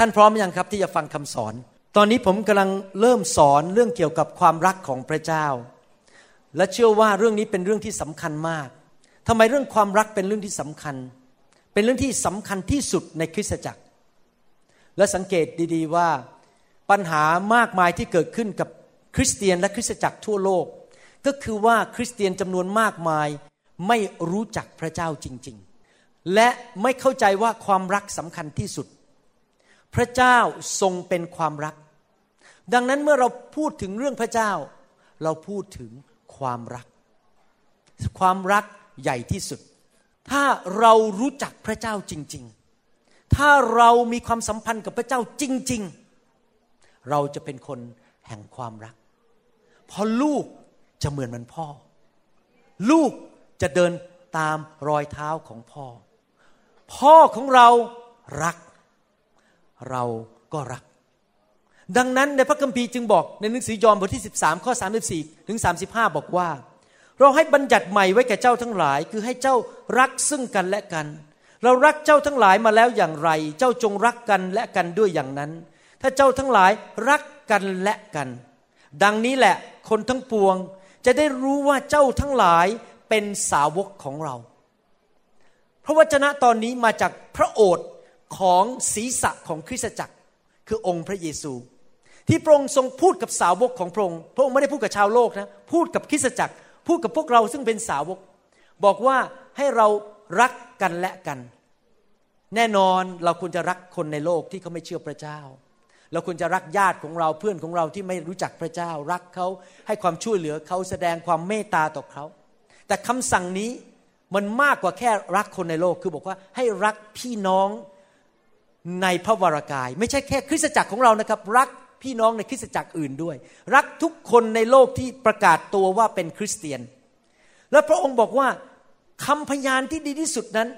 ท่านพร้อมยังครับที่จะฟังคำสอน ตอนนี้ผมกำลังเริ่มสอนเรื่องเกี่ยวกับความรักของพระเจ้า และเชื่อว่าเรื่องนี้เป็นเรื่องที่สำคัญมากทำไมเรื่องความรักเป็นเรื่องที่สำคัญ เป็นเรื่องที่สำคัญที่สุดในคริสตจักร และสังเกตดีๆว่าปัญหามากมายที่เกิดขึ้นกับคริสเตียนและคริสตจักรทั่วโลก ก็คือว่าคริสเตียนจำนวนมากมายไม่รู้จักพระเจ้าจริง ๆ และไม่เข้าใจว่าความรักสำคัญที่สุด พระเจ้าทรงเป็นความรัก ดังนั้นเมื่อเราพูดถึงเรื่องพระเจ้า เราพูดถึงความรัก ความรักใหญ่ที่สุด ถ้าเรารู้จักพระเจ้าจริง ๆ ถ้าเรามีความสัมพันธ์กับพระเจ้าจริง ๆ เราจะเป็นคนแห่งความรัก เพราะลูกจะเหมือนมันพ่อ ลูกจะเดินตามรอยเท้าของพ่อ พ่อของเรารัก เราก็รัก ดังนั้นในพระคัมภีร์จึงบอกในหนังสือยอห์นบทที่ 13 ข้อ 34 ถึง 35 บอกว่า เราให้บัญญัติใหม่ไว้แก่เจ้าทั้งหลาย คือให้เจ้ารักซึ่งกันและกัน เรารักเจ้าทั้งหลายมาแล้วอย่างไร เจ้าจงรักกันและกันด้วยอย่างนั้น ถ้าเจ้าทั้งหลายรักกันและกัน ดังนี้แหละคนทั้งปวงจะได้รู้ว่าเจ้าทั้งหลายเป็นสาวกของเรา พระวจนะตอนนี้มาจากพระโอษฐ์ ของศีรษะของคริสตจักร คือองค์พระเยซู ที่พระองค์ทรงพูดกับสาวกของพระองค์พระองค์ไม่ได้พูดกับชาวโลกนะพูดกับคริสตจักร พูดกับพวกเราซึ่งเป็นสาวก บอกว่าให้เรารักกันและกัน แน่นอนเราควรจะรักคนในโลกที่เขาไม่เชื่อพระเจ้า เราควรจะรักญาติของเราเพื่อนของเราที่ไม่รู้จักพระเจ้า รักเขาให้ความช่วยเหลือเขาแสดงความเมตตาต่อเขา แต่คำสั่งนี้มันมากกว่าแค่รักคนในโลกคือบอกว่าให้รักพี่น้อง ในพระวรากาย ไม่ใช่แค่คริสตจักรของเรานะครับ รักพี่น้องในคริสตจักรอื่นด้วย รักทุกคนในโลกที่ประกาศตัวว่าเป็นคริสเตียน และพระองค์บอกว่าคำพยานที่ดีที่สุดนั้น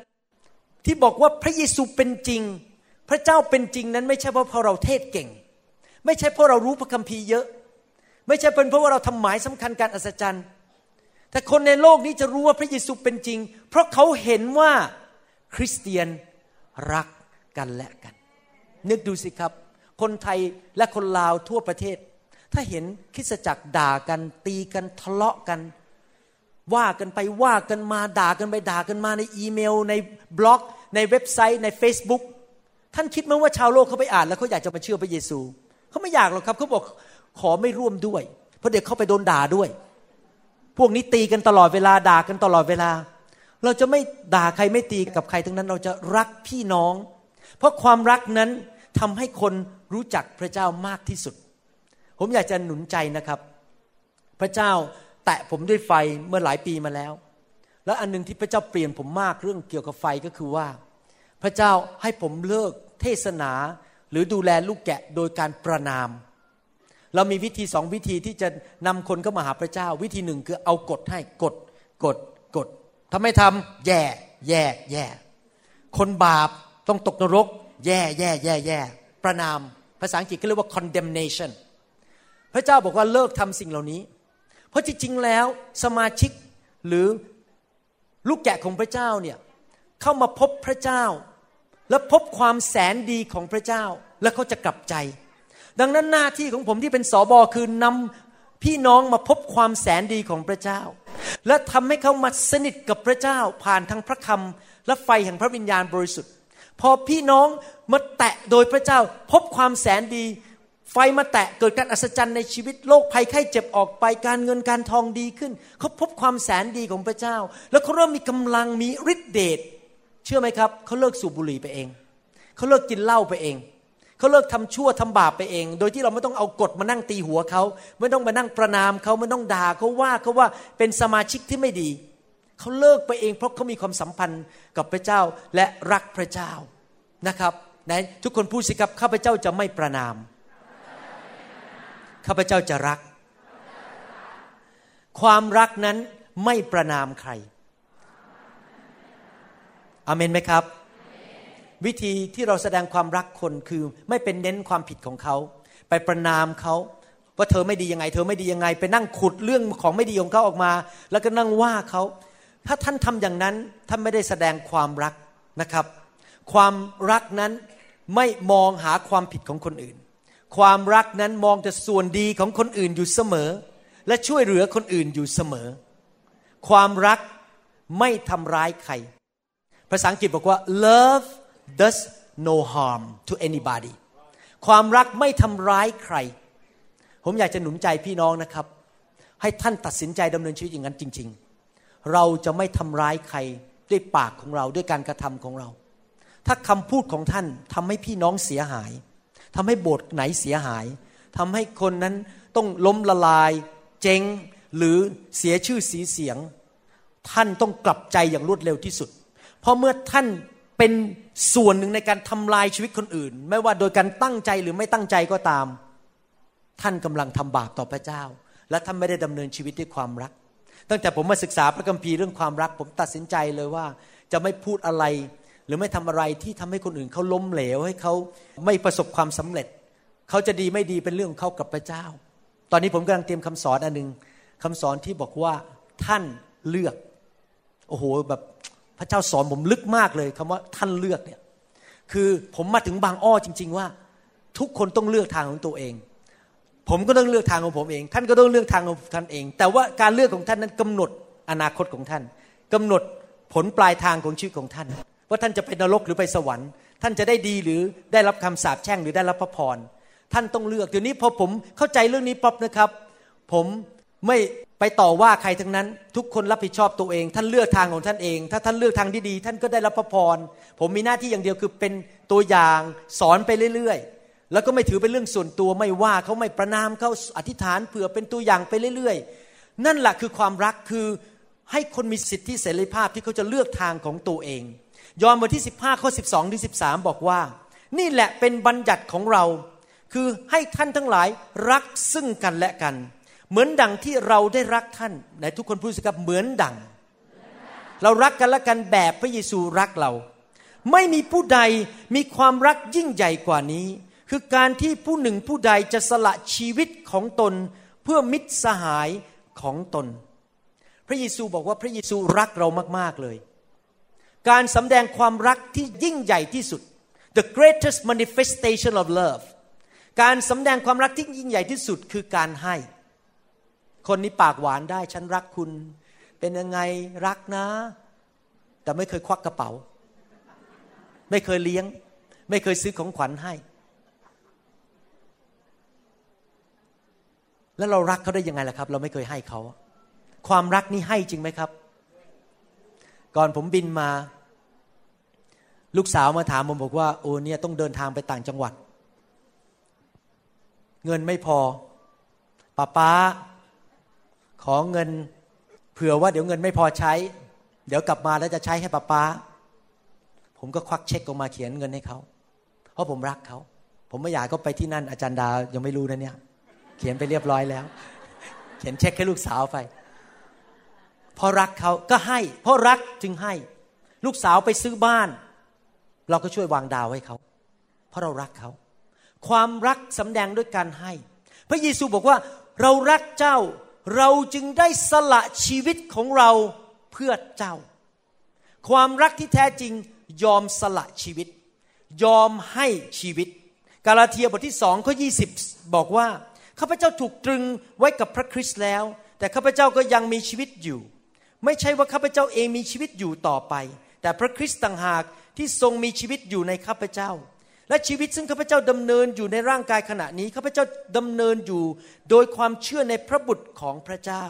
ที่บอกว่าพระเยซูเป็นจริง พระเจ้าเป็นจริงนั้น ไม่ใช่เพราะเราเทศเก่ง ไม่ใช่เพราะเรารู้พระคัมภีร์เยอะ ไม่ใช่เป็นเพราะว่าเราทำหมายสำคัญการอัศจรรย์แต่คนในโลกนี้จะรู้ว่าพระเยซูเป็นจริง เพราะเขาเห็นว่าคริสเตียนรัก กันและกัน นึกดูสิครับ คนไทยและคนลาวทั่วประเทศ ถ้าเห็นคริสจักรด่ากันตีกันทะเลาะกัน ว่ากันไปว่ากันมาด่ากันไปด่ากันมาในอีเมล ในบล็อก ในเว็บไซต์ใน Facebook ท่านคิดไหมว่าชาวโลกเขาไปอ่านแล้วเขาอยากจะมาเชื่อพระเยซูเขาไม่อยากหรอกครับเขาบอกขอไม่ร่วมด้วย เพราะเดี๋ยวเขาไปโดนด่าด้วย พวกนี้ตีกันตลอดเวลาด่ากันตลอดเวลา เราจะไม่ด่าใครไม่ตีกับใครทั้งนั้น เราจะรักพี่น้อง เพราะความรักนั้นทำให้คนรู้จักพระเจ้ามากที่สุด ผมอยากจะหนุนใจนะครับ พระเจ้าแตะผมด้วยไฟเมื่อหลายปีมาแล้ว แล้วอันนึงที่พระเจ้าเปลี่ยนผมมากเรื่องเกี่ยวกับไฟก็คือว่า พระเจ้าให้ผมเลิกเทศนาหรือดูแลลูกแกะโดยการประนาม เรามีวิธีสองวิธีที่จะนำคนเข้ามาหาพระเจ้า วิธีหนึ่งคือเอากฎให้กฎกฎกฎถ้าไม่ทำแย่ แย่ แย่ คนบาป ต้องตกนรก แย่แย่แย่แย่ประนาม ภาษาอังกฤษก็เรียกว่า condemnation พระเจ้าบอกว่าเลิกทำสิ่งเหล่านี้ เพราะจริงๆแล้วสมาชิกหรือลูกแกะของพระเจ้าเนี่ยเข้ามาพบพระเจ้า และพบความแสนดีของพระเจ้าและเขาจะกลับใจ ดังนั้นหน้าที่ของผมที่เป็นสอบอคือนำพี่น้องมาพบความแสนดีของพระเจ้า และทำให้เขามาสนิทกับพระเจ้าผ่านทางพระคำและไฟแห่งพระวิญญาณบริสุทธิ์ พอพี่น้องมาแตะโดยพระเจ้า พบความแสนดี ไฟมาแตะเกิดการอัศจรรย์ในชีวิตโรคภัยไข้เจ็บออกไปการเงินการทองดีขึ้น เขาพบความแสนดีของพระเจ้า แล้วเขาเริ่มมีกำลังมีฤทธิเดชเชื่อไหมครับเขาเลิกสูบบุหรี่ไปเองเขาเลิกกินเหล้าไปเองเขาเลิกทำชั่วทำบาปไปเอง โดยที่เราไม่ต้องเอากฎมานั่งตีหัวเขา ไม่ต้องมานั่งประนามเขาไม่ต้องด่าเขาว่าเขาว่าเป็นสมาชิกที่ไม่ดี เขาเลิกไปเองเพราะเขามีความสัมพันธ์กับพระเจ้าและรักพระเจ้านะครับไหนทุกคนพูดสิครับข้าพเจ้าจะไม่ประนาม ข้าพเจ้าจะรัก ความรักนั้นไม่ประนามใครอเมนไหมครับ วิธีที่เราแสดงความรักคนคือไม่เป็นเน้นความผิดของเขา ไปประนามเขาว่าเธอไม่ดียังไง เธอไม่ดียังไง ไปนั่งขุดเรื่องของไม่ดีของเขาออกมา แล้วก็นั่งว่าเขา ถ้าท่านทำอย่างนั้นท่านไม่ได้แสดงความรักนะครับ ความรักนั้นไม่มองหาความผิดของคนอื่น ความรักนั้นมองแต่ส่วนดีของคนอื่นอยู่เสมอ และช่วยเหลือคนอื่นอยู่เสมอ ความรักไม่ทำร้ายใคร ภาษาอังกฤษบอกว่า love does no harm to anybody ความรักไม่ทำร้ายใคร ผมอยากจะหนุนใจพี่น้องนะครับ ให้ท่านตัดสินใจดำเนินชีวิตอย่างนั้นจริง ๆ เราจะไม่ทำร้ายใครด้วยปากของเราด้วยการกระทำของเรา ถ้าคำพูดของท่านทำให้พี่น้องเสียหายทำให้โบสถ์ไหนเสียหายทำให้คนนั้นต้องล้มละลาย เจ๊งหรือเสียชื่อสีเสียง ท่านต้องกลับใจอย่างรวดเร็วที่สุด เพราะเมื่อท่านเป็นส่วนหนึ่งในการทำลายชีวิตคนอื่น ไม่ว่าโดยการตั้งใจหรือไม่ตั้งใจก็ตาม ท่านกำลังทำบาปต่อพระเจ้า และท่านไม่ได้ดำเนินชีวิตด้วยความรัก ตั้งแต่ผมมาศึกษาพระคัมภีร์เรื่องความรัก ผมตัดสินใจเลยว่า จะไม่พูดอะไร หรือไม่ทำอะไรที่ทำให้คนอื่นเขาล้มเหลวให้เขาไม่ประสบความสำเร็จ เขาจะดีไม่ดีเป็นเรื่องของเขากับพระเจ้า ตอนนี้ผมกำลังเตรียมคำสอนอันหนึ่งคำสอนที่บอกว่าท่านเลือก โอ้โหแบบพระเจ้าสอนผมลึกมากเลยคำว่าท่านเลือกเนี่ยคือผมมาถึงบางอ้อจริง ๆ ว่า ทุกคนต้องเลือกทางของตัวเอง ผมก็ต้องเลือกทางของผมเอง ท่านก็ต้องเลือกทางของท่านเอง แต่ว่าการเลือกของท่านนั้นกำหนดอนาคตของท่านกำหนดผลปลายทางของชีวิตของท่าน ว่าท่านจะไปนรกหรือไปสวรรค์ ท่านจะได้ดีหรือได้รับคำสาปแช่งหรือได้รับพระพรท่านต้องเลือกเดี๋ยวนี้พอผมเข้าใจเรื่องนี้ปั๊บนะครับ ผมไม่ไปต่อว่าใครทั้งนั้น ทุกคนรับผิดชอบตัวเอง ท่านเลือกทางของท่านเอง ถ้าท่านเลือกทางที่ดี ท่านก็ได้รับพระพรผมมีหน้าที่อย่างเดียวคือเป็นตัวอย่างสอนไปเรื่อยๆ แล้วก็ไม่ถือเป็นเรื่องส่วนตัวไม่ว่าเขาไม่ประนามเขาอธิษฐานเผื่อเป็นตัวอย่างไปเรื่อยๆ นั่นแหละคือความรักคือให้คนมีสิทธิเสรีภาพที่เขาจะเลือกทางของตัวเอง ยอห์นบทที่ 15ข้อ12ถึง13 บอกว่า นี่แหละเป็นบัญญัติของเรา คือให้ท่านทั้งหลายรักซึ่งกันและกัน เหมือนดังที่เราได้รักท่านไหนทุกคนพูดสิครับเหมือนดัง เรารักกันและกันแบบพระเยซูรักเรา ไม่มีผู้ใดมีความรักยิ่งใหญ่กว่านี้ คือการที่ผู้หนึ่งผู้ใดจะสละชีวิตของตนเพื่อมิตรสหายของตน พระเยซูบอกว่าพระเยซูรักเรามากๆเลย การสำแดงความรักที่ยิ่งใหญ่ที่สุด the greatest manifestation of love การสำแดงความรักที่ยิ่งใหญ่ที่สุดคือการให้ คนนี้ปากหวานได้ฉันรักคุณ เป็นยังไงรักนะ แต่ไม่เคยควักกระเป๋า ไม่เคยเลี้ยง ไม่เคยซื้อของขวัญให้ แล้วเรารักเขาได้ยังไงล่ะครับ เราไม่เคยให้เขา ความรักนี่ให้จริงไหมครับ ก่อนผมบินมา ลูกสาวมาถามผมบอกว่าโอ้เนี่ยต้องเดินทางไปต่างจังหวัด เงินไม่พอป้าป้า ขอเงิน เผื่อว่าเดี๋ยวเงินไม่พอใช้ เดี๋ยวกลับมาแล้วจะใช้ให้ป้าป้า ผมก็ควักเช็คออกมาเขียนเงินให้เขา เพราะผมรักเขา ผมไม่อยากเขาไปที่นั่นอาจารย์ดายังไม่รู้นะเนี่ย เขียนไปเรียบร้อยแล้ว เขียนเช็คให้ลูกสาวไปพอรักเขาก็ให้ เพราะรักจึงให้ ลูกสาวไปซื้อบ้าน เราก็ช่วยวางดาวให้เขา เพราะเรารักเขา ความรักสำแดงด้วยการให้ พระเยซูบอกว่า เรารักเจ้า เราจึงได้สละชีวิตของเราเพื่อเจ้า ความรักที่แท้จริงยอมสละชีวิต ยอมให้ชีวิต กาลาเทียบทที่สองข้อยีบอกว่า ข้าพเจ้าถูกตรึงไว้กับพระคริสต์แล้ว แต่ข้าพเจ้าก็ยังมีชีวิตอยู่ ไม่ใช่ว่าข้าพเจ้าเองมีชีวิตอยู่ต่อไป แต่พระคริสต์ต่างหากที่ทรงมีชีวิตอยู่ในข้าพเจ้า และชีวิตซึ่งข้าพเจ้าดำเนินอยู่ในร่างกายขณะนี้ข้าพเจ้าดำเนินอยู่โดยความเชื่อในพระบุตรของพระเจ้า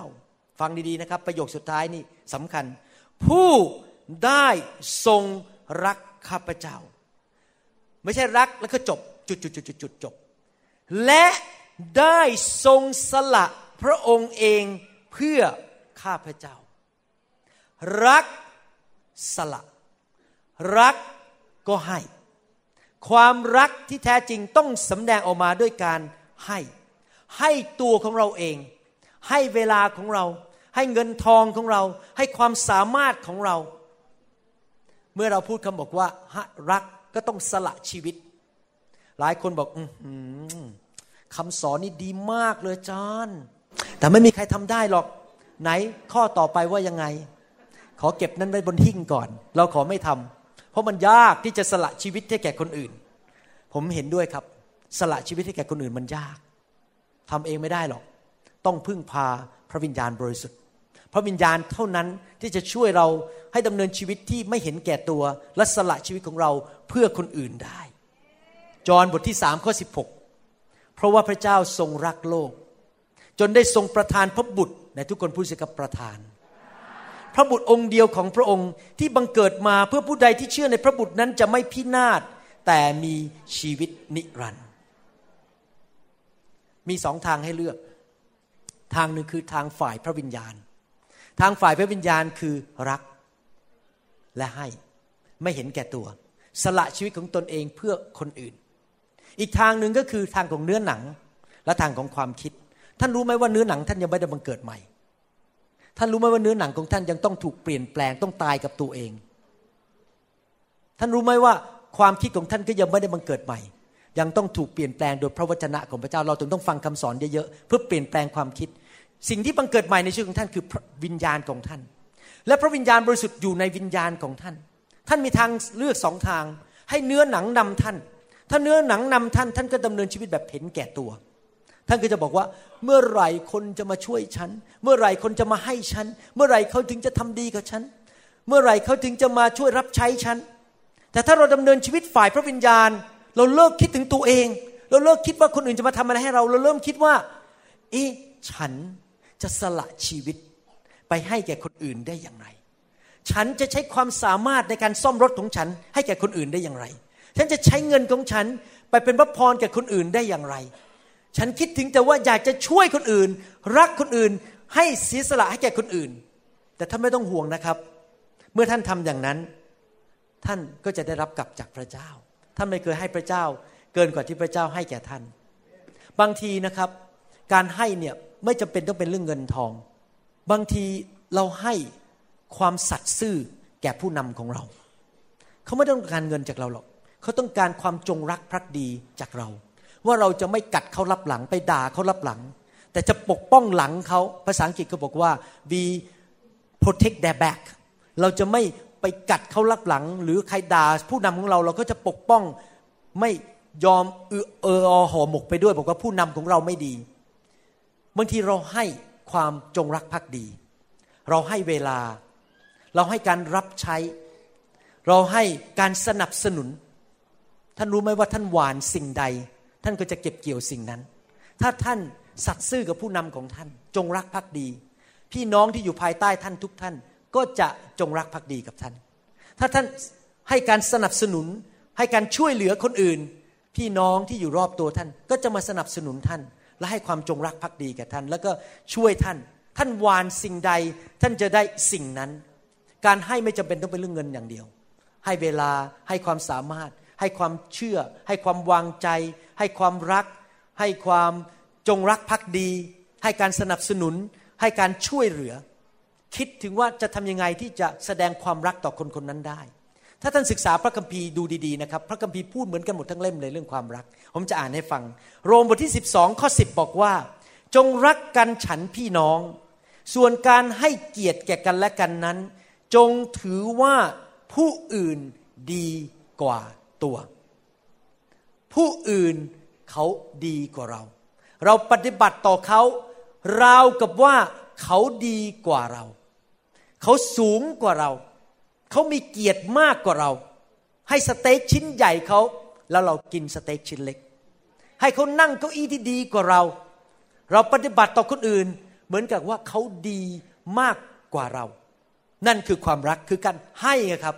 ฟังดีๆนะครับ ประโยคสุดท้ายนี่สำคัญ ผู้ได้ทรงรักข้าพเจ้า ไม่ใช่รักแล้วก็จบจุดจุดจุดจุดจุดจบและ ได้ทรงสละพระองค์เองเพื่อข้าพเจ้า รักสละ รักก็ให้ ความรักที่แท้จริงต้องสำแดงออกมาด้วยการให้ ให้ตัวของเราเอง ให้เวลาของเรา ให้เงินทองของเรา ให้ความสามารถของเรา เมื่อเราพูดคำบอกว่ารักก็ต้องสละชีวิต หลายคนบอก อ คำสอนนี่ดีมากเลยจานแต่ไม่มีใครทำได้หรอกไหนข้อต่อไปว่ายังไง ขอเก็บนั้นไว้บนหิ้งก่อน เราขอไม่ทำเพราะมันยากที่จะสละชีวิตให้แก่คนอื่น ผมเห็นด้วยครับ สละชีวิตให้แก่คนอื่นมันยากทำเองไม่ได้หรอก ต้องพึ่งพาพระวิญญาณบริสุทธิ์พระวิญญาณเท่านั้นที่จะช่วยเราให้ดำเนินชีวิตที่ไม่เห็นแก่ตัว และสละชีวิตของเราเพื่อคนอื่นได้ จอห์นบทที่สามข้อสิบหก เพราะว่าพระเจ้าทรงรักโลก จนได้ทรงประทานพระบุตรในทุกคนพูดสิกับประทาน พระบุตรองค์เดียวของพระองค์ที่บังเกิดมาเพื่อผู้ใดที่เชื่อในพระบุตรนั้นจะไม่พินาศแต่มีชีวิตนิรันดร์มีสองทางให้เลือก ทางหนึ่งคือทางฝ่ายพระวิญญาณ ทางฝ่ายพระวิญญาณคือรักและให้ไม่เห็นแก่ตัว สละชีวิตของตนเองเพื่อคนอื่น อีกทางหนึ่งก็คือทางของเนื้อหนังและทางของความคิด ท่านรู้ไหมว่าเนื้อหนังท่านยังไม่ได้บังเกิดใหม่ ท่านรู้ไหมว่าเนื้อหนังของท่านยังต้องถูกเปลี่ยนแปลงต้องตายกับตัวเอง ท่านรู้ไหมว่าความคิดของท่านก็ยังไม่ได้บังเกิดใหม่ ยังต้องถูกเปลี่ยนแปลงโดยพระวจนะของพระเจ้าเราถึงต้องฟังคำสอนเยอะๆเพื่อเปลี่ยนแปลงความคิด สิ่งที่บังเกิดใหม่ในชีวิตของท่านคือวิญญาณของท่าน และพระวิญญาณบริสุทธิ์อยู่ในวิญญาณของท่าน ท่านมีทางเลือกสองทาง ให้เนื้อหนังนำท่าน ถ้าเนื้อหนังนำท่าน ท่านก็ดำเนินชีวิตแบบเห็นแก่ตัว ท่านก็จะบอกว่า เมื่อไหร่คนจะมาช่วยฉัน เมื่อไหร่คนจะมาให้ฉัน เมื่อไหร่เขาถึงจะทำดีกับฉัน เมื่อไหร่เขาถึงจะมาช่วยรับใช้ฉัน แต่ถ้าเราดำเนินชีวิตฝ่ายพระวิญญาณ เราเลิกคิดถึงตัวเอง เราเลิกคิดว่าคนอื่นจะมาทำอะไรให้เรา เราเริ่มคิดว่า เอ๊ะฉันจะสละชีวิตไปให้แก่คนอื่นได้อย่างไร ฉันจะใช้ความสามารถในการซ่อมรถของฉัน ให้แก่คนอื่นได้อย่างไร ฉันจะใช้เงินของฉันไปเป็นพระพรแก่คนอื่นได้อย่างไร ฉันคิดถึงแต่ว่าอยากจะช่วยคนอื่น รักคนอื่น ให้เสียสละให้แก่คนอื่น แต่ท่านไม่ต้องห่วงนะครับ เมื่อท่านทำอย่างนั้น ท่านก็จะได้รับกลับจากพระเจ้า ท่านไม่เคยให้พระเจ้า เกินกว่าที่พระเจ้าให้แก่ท่าน บางทีนะครับ การให้เนี่ยไม่จำเป็นต้องเป็นเรื่องเงินทอง บางทีเราให้ความสัตย์ซื่อแก่ผู้นำของเรา เขาไม่ต้องการเงินจากเราหรอก เขาต้องการความจงรักภักดีจากเรา ว่าเราจะไม่กัดเขารับหลังไปด่าเขารับหลัง แต่จะปกป้องหลังเขาภาษาอังกฤษเขาบอกว่า we protect their back เราจะไม่ไปกัดเขารับหลัง หรือใครด่าผู้นำของเราเราก็จะปกป้องไม่ยอมเออเออห่อหมกไปด้วย บอกว่าผู้นำของเราไม่ดีบางทีเราให้ความจงรักภักดี เราให้เวลา เราให้การรับใช้ เราให้การสนับสนุน ท่านรู้ไหมว่าท่านหวานสิ่งใด ท่านก็จะเก็บเกี่ยวสิ่งนั้น ถ้าท่านสัตย์ซื่อกับผู้นำของท่าน จงรักภักดี พี่น้องที่อยู่ภายใต้ท่านทุกท่าน ก็จะจงรักภักดีกับท่าน ถ้าท่านให้การสนับสนุนให้การช่วยเหลือคนอื่น พี่น้องที่อยู่รอบตัวท่าน ก็จะมาสนับสนุนท่าน และให้ความจงรักภักดีแก่ท่าน แล้วก็ช่วยท่าน ท่านวานสิ่งใด ท่านจะได้สิ่งนั้น การให้ไม่จำเป็นต้องเป็นเรื่องเงินอย่างเดียว ให้เวลาให้ความสามารถ ให้ความเชื่อ ให้ความวางใจ ให้ความรัก ให้ความจงรักภักดี ให้การสนับสนุน ให้การช่วยเหลือ คิดถึงว่าจะทำยังไงที่จะแสดงความรักต่อคนคนนั้นได้ ถ้าท่านศึกษาพระคัมภีร์ดูดีๆนะครับ พระคัมภีร์พูดเหมือนกันหมดทั้งเล่มเลยเรื่องความรัก ผมจะอ่านให้ฟัง โรมบทที่ 12ข้อ10 บอกว่า จงรักกันฉันพี่น้อง ส่วนการให้เกียรติแก่กันและกันนั้น จงถือว่าผู้อื่นดีกว่า ตัว ผู้อื่นเขาดีกว่าเรา เราปฏิบัติต่อเขาราวกับว่าเขาดีกว่าเรา เขาสูงกว่าเรา เขามีเกียรติมากกว่าเรา ให้สเต็กชิ้นใหญ่เขาแล้วเรากินสเต็กชิ้นเล็ก ให้เขานั่งเก้าอี้ที่ดีกว่าเรา เราปฏิบัติต่อคนอื่น เหมือนกับว่าเขาดีมากกว่าเรา นั่นคือความรักคือการให้ครับ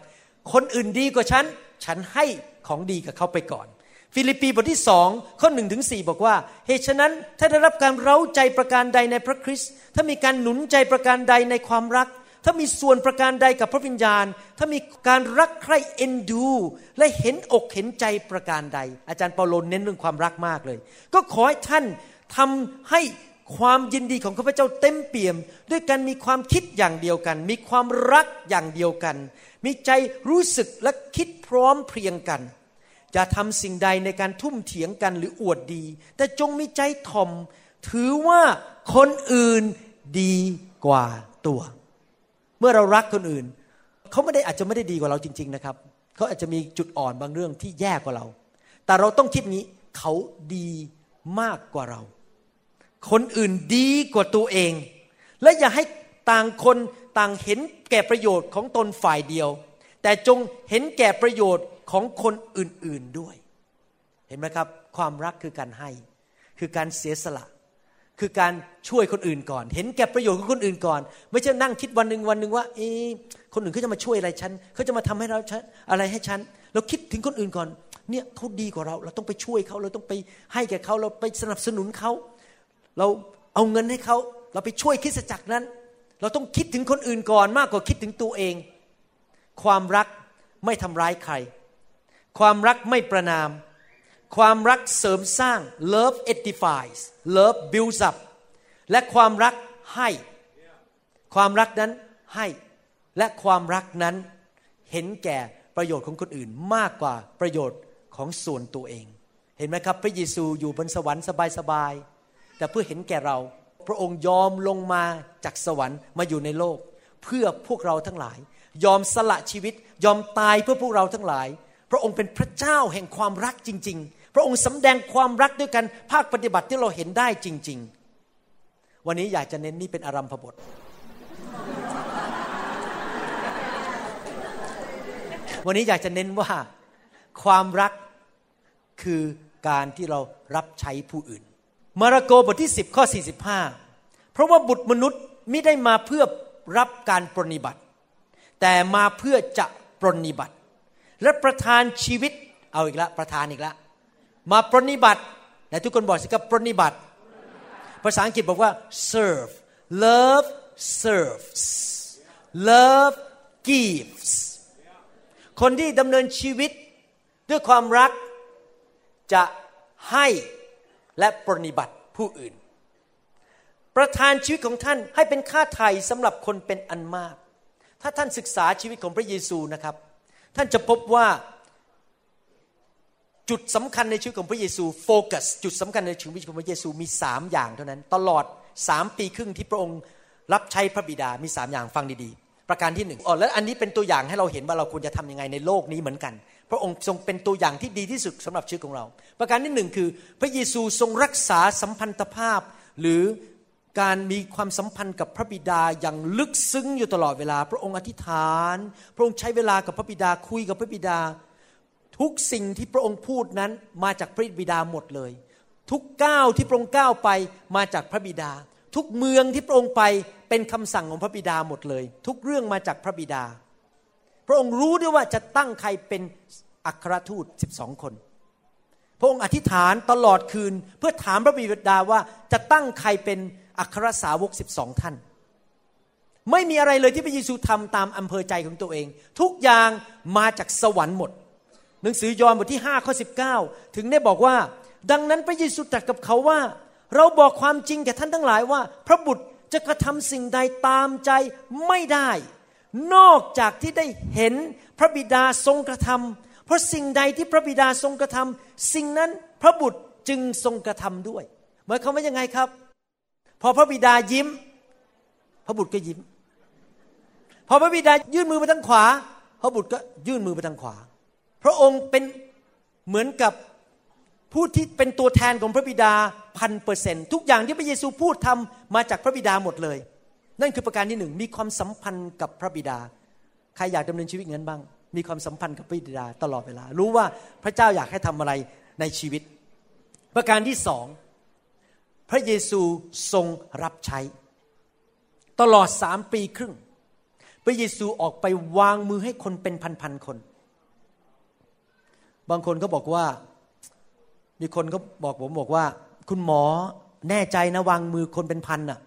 คนอื่นดีกว่าฉัน ฉันให้ ของดีกับเขาไปก่อน ฟิลิปปีบทที่สองข้อหนึ่งถึงสี่บอกว่า เหตุฉะนั้นถ้าได้รับการเร้าใจประการใดในพระคริสต์ถ้ามีการหนุนใจประการใดในความรัก ถ้ามีส่วนประการใดกับพระวิญญาณ ถ้ามีการรักใคร่เอ็นดู และเห็นอกเห็นใจประการใด อาจารย์เปาโลนเน้นเรื่องความรักมากเลย ก็ขอให้ท่านทำให้ความยินดีของข้าพเจ้าเต็มเปี่ยม ด้วยกันมีความคิดอย่างเดียวกัน มีความรักอย่างเดียวกัน มีใจรู้สึกและคิดพร้อมเพรียงกันจะทำสิ่งใดในการทุ่มเถียงกันหรืออวดดี แต่จงมีใจถ่อม ถือว่าคนอื่นดีกว่าตัว เมื่อเรารักคนอื่น เขาไม่ได้อาจจะไม่ได้ดีกว่าเราจริง ๆนะครับ เขาอาจจะมีจุดอ่อนบางเรื่องที่แย่กว่าเรา แต่เราต้องคิดนี้เขาดีมากกว่าเรา คนอื่นดีกว่าตัวเอง และอย่าให้ต่างคน ต่างเห็นแก่ประโยชน์ของตนฝ่ายเดียว แต่จงเห็นแก่ประโยชน์ของคนอื่นๆด้วย เห็นไหมครับ ความรักคือการให้ คือการเสียสละ คือการช่วยคนอื่นก่อน เห็นแก่ประโยชน์ของคนอื่นก่อน ไม่ใช่นั่งคิดวันหนึ่งวันหนึ่งว่าเอ๊คนอื่นเขาจะมาช่วยอะไรฉันเขาจะมาทำให้เราอะไรให้ฉันเราคิดถึงคนอื่นก่อนเนี่ยเขาดีกว่าเรา เราต้องไปช่วยเขา เราต้องไปให้แก่เขา เราไปสนับสนุนเขา เราเอาเงินให้เขา เราไปช่วยคิดจักรนั้น เราต้องคิดถึงคนอื่นก่อนมากกว่าคิดถึงตัวเอง ความรักไม่ทำร้ายใคร ความรักไม่ประนาม ความรักเสริมสร้าง love edifies love builds up และความรักให้ ความรักนั้นให้ และความรักนั้นเห็นแก่ประโยชน์ของคนอื่นมากกว่าประโยชน์ของส่วนตัวเอง เห็นไหมครับ พระเยซูอยู่บนสวรรค์สบายๆแต่เพื่อเห็นแก่เรา พระองค์ยอมลงมาจากสวรรค์มาอยู่ในโลก เพื่อพวกเราทั้งหลาย ยอมสละชีวิต ยอมตายเพื่อพวกเราทั้งหลาย พระองค์เป็นพระเจ้าแห่งความรักจริง ๆ พระองค์สำแดงความรักด้วยกันภาคปฏิบัติที่เราเห็นได้จริง ๆ วันนี้อยากจะเน้นนี่เป็นอารัมพบท วันนี้อยากจะเน้นว่าความรักคือการที่เรารับใช้ผู้อื่น มาระโกบทที่ 10 ข้อ 45 เพราะว่าบุตรมนุษย์ไม่ได้มาเพื่อรับการปรนิบัติ แต่มาเพื่อจะปรนิบัติ และประทานชีวิตเอาอีกละประทานอีกละมาปรนิบัติแต่ทุกคนบอกสิครับปรนิบัติ ภาษาอังกฤษบอกว่า serve love serves love gives คนที่ดำเนินชีวิตด้วยความรักจะให้ และปรนิบัติผู้อื่น ประทานชีวิตของท่านให้เป็นค่าไถ่สำหรับคนเป็นอันมาก ถ้าท่านศึกษาชีวิตของพระเยซูนะครับ ท่านจะพบว่าจุดสำคัญในชีวิตของพระเยซูโฟกัสจุดสำคัญในชีวิตของพระเยซูมีสามอย่างเท่านั้น ตลอดสามปีครึ่งที่พระองค์รับใช้พระบิดามีสามอย่างฟังดีๆ ประการที่หนึ่งอ๋อแล้วอันนี้เป็นตัวอย่างให้เราเห็นว่าเราควรจะทํำยังไงในโลกนี้เหมือนกัน พระองค์ทรงเป็นตัวอย่างที่ดีที่สุดสำหรับชีวิตของเรา ประการที่หนึ่งคือ พระเยซูทรงรักษาสัมพันธภาพ หรือการมีความสัมพันธ์กับพระบิดาอย่างลึกซึ้งอยู่ตลอดเวลา พระองค์อธิษฐาน พระองค์ใช้เวลากับพระบิดาคุยกับพระบิดา ทุกสิ่งที่พระองค์พูดนั้นมาจากพระบิดาหมดเลย ทุกก้าวที่พระองค์ก้าวไปมาจากพระบิดา ทุกเมืองที่พระองค์ไปเป็นคำสั่งของพระบิดาหมดเลย ทุกเรื่องมาจากพระบิดา ระองค์รู้ด้วยว่าจะตั้งใครเป็นอัครทูตสิบสองคน พระองค์อธิษฐานตลอดคืนเพื่อถามพระบิดาว่าจะตั้งใครเป็นอัครสาวกสิบสองท่าน ไม่มีอะไรเลยที่พระเยซูทำตามอำเภอใจของตัวเอง ทุกอย่างมาจากสวรรค์หมด หนังสือยอห์นบทที่5ข้อ19 ถึงได้บอกว่า ดังนั้นพระเยซูตรัสกับเขาว่า เราบอกความจริงแก่ท่านทั้งหลายว่า พระบุตรจะกระทำสิ่งใดตามใจไม่ได้ นอกจากที่ได้เห็นพระบิดาทรงกระทำเพราะสิ่งใดที่พระบิดาทรงกระทำสิ่งนั้นพระบุตรจึงทรงกระทำด้วยหมายความว่ายังไงครับ พอพระบิดายิ้ม พระบุตรก็ยิ้ม พอพระบิดายื่นมือไปทางขวา พระบุตรก็ยื่นมือไปทางขวา พระองค์เป็นเหมือนกับผู้ที่เป็นตัวแทนของพระบิดาพันเปอร์เซนทุกอย่างที่พระเยซูพูดทำมาจากพระบิดาหมดเลย นั่นคือประการที่หนึ่งมีความสัมพันธ์กับพระบิดา ใครอยากดำเนินชีวิตเงินบ้าง มีความสัมพันธ์กับพระบิดาตลอดเวลา รู้ว่าพระเจ้าอยากให้ทำอะไรในชีวิต ประการที่สองพระเยซูทรงรับใช้ ตลอดสามปีครึ่ง พระเยซูออกไปวางมือให้คนเป็นพันๆคน บางคนก็บอกว่ามีคนก็บอกผมบอกว่า คุณหมอแน่ใจนะวางมือคนเป็นพันน่ะ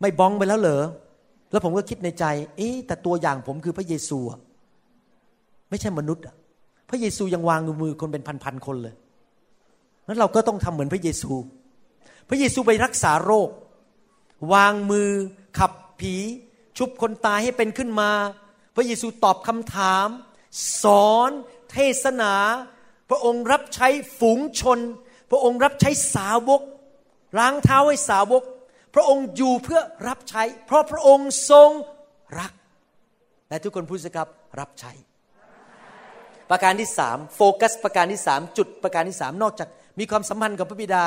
ไม่บ้องไปแล้วเหรอ แล้วผมก็คิดในใจ เอ๊แต่ตัวอย่างผมคือพระเยซูไม่ใช่มนุษย์พระเยซูยังวางมือคนเป็นพันๆคนเลยนั้นเราก็ต้องทำเหมือนพระเยซู พระเยซูไปรักษาโรค วางมือขับผี ชุบคนตายให้เป็นขึ้นมา พระเยซูตอบคำถาม สอนเทศนา พระองค์รับใช้ฝูงชน พระองค์รับใช้สาวกล้างเท้าให้สาวก พระองค์อยู่เพื่อรับใช้ เพราะพระองค์ทรงรัก และทุกคนพูดสิครับรับใช้ ประการที่สามโฟกัส ประการที่สามจุดประการที่สามนอกจาก มีความสัมพันธ์กับพระบิดา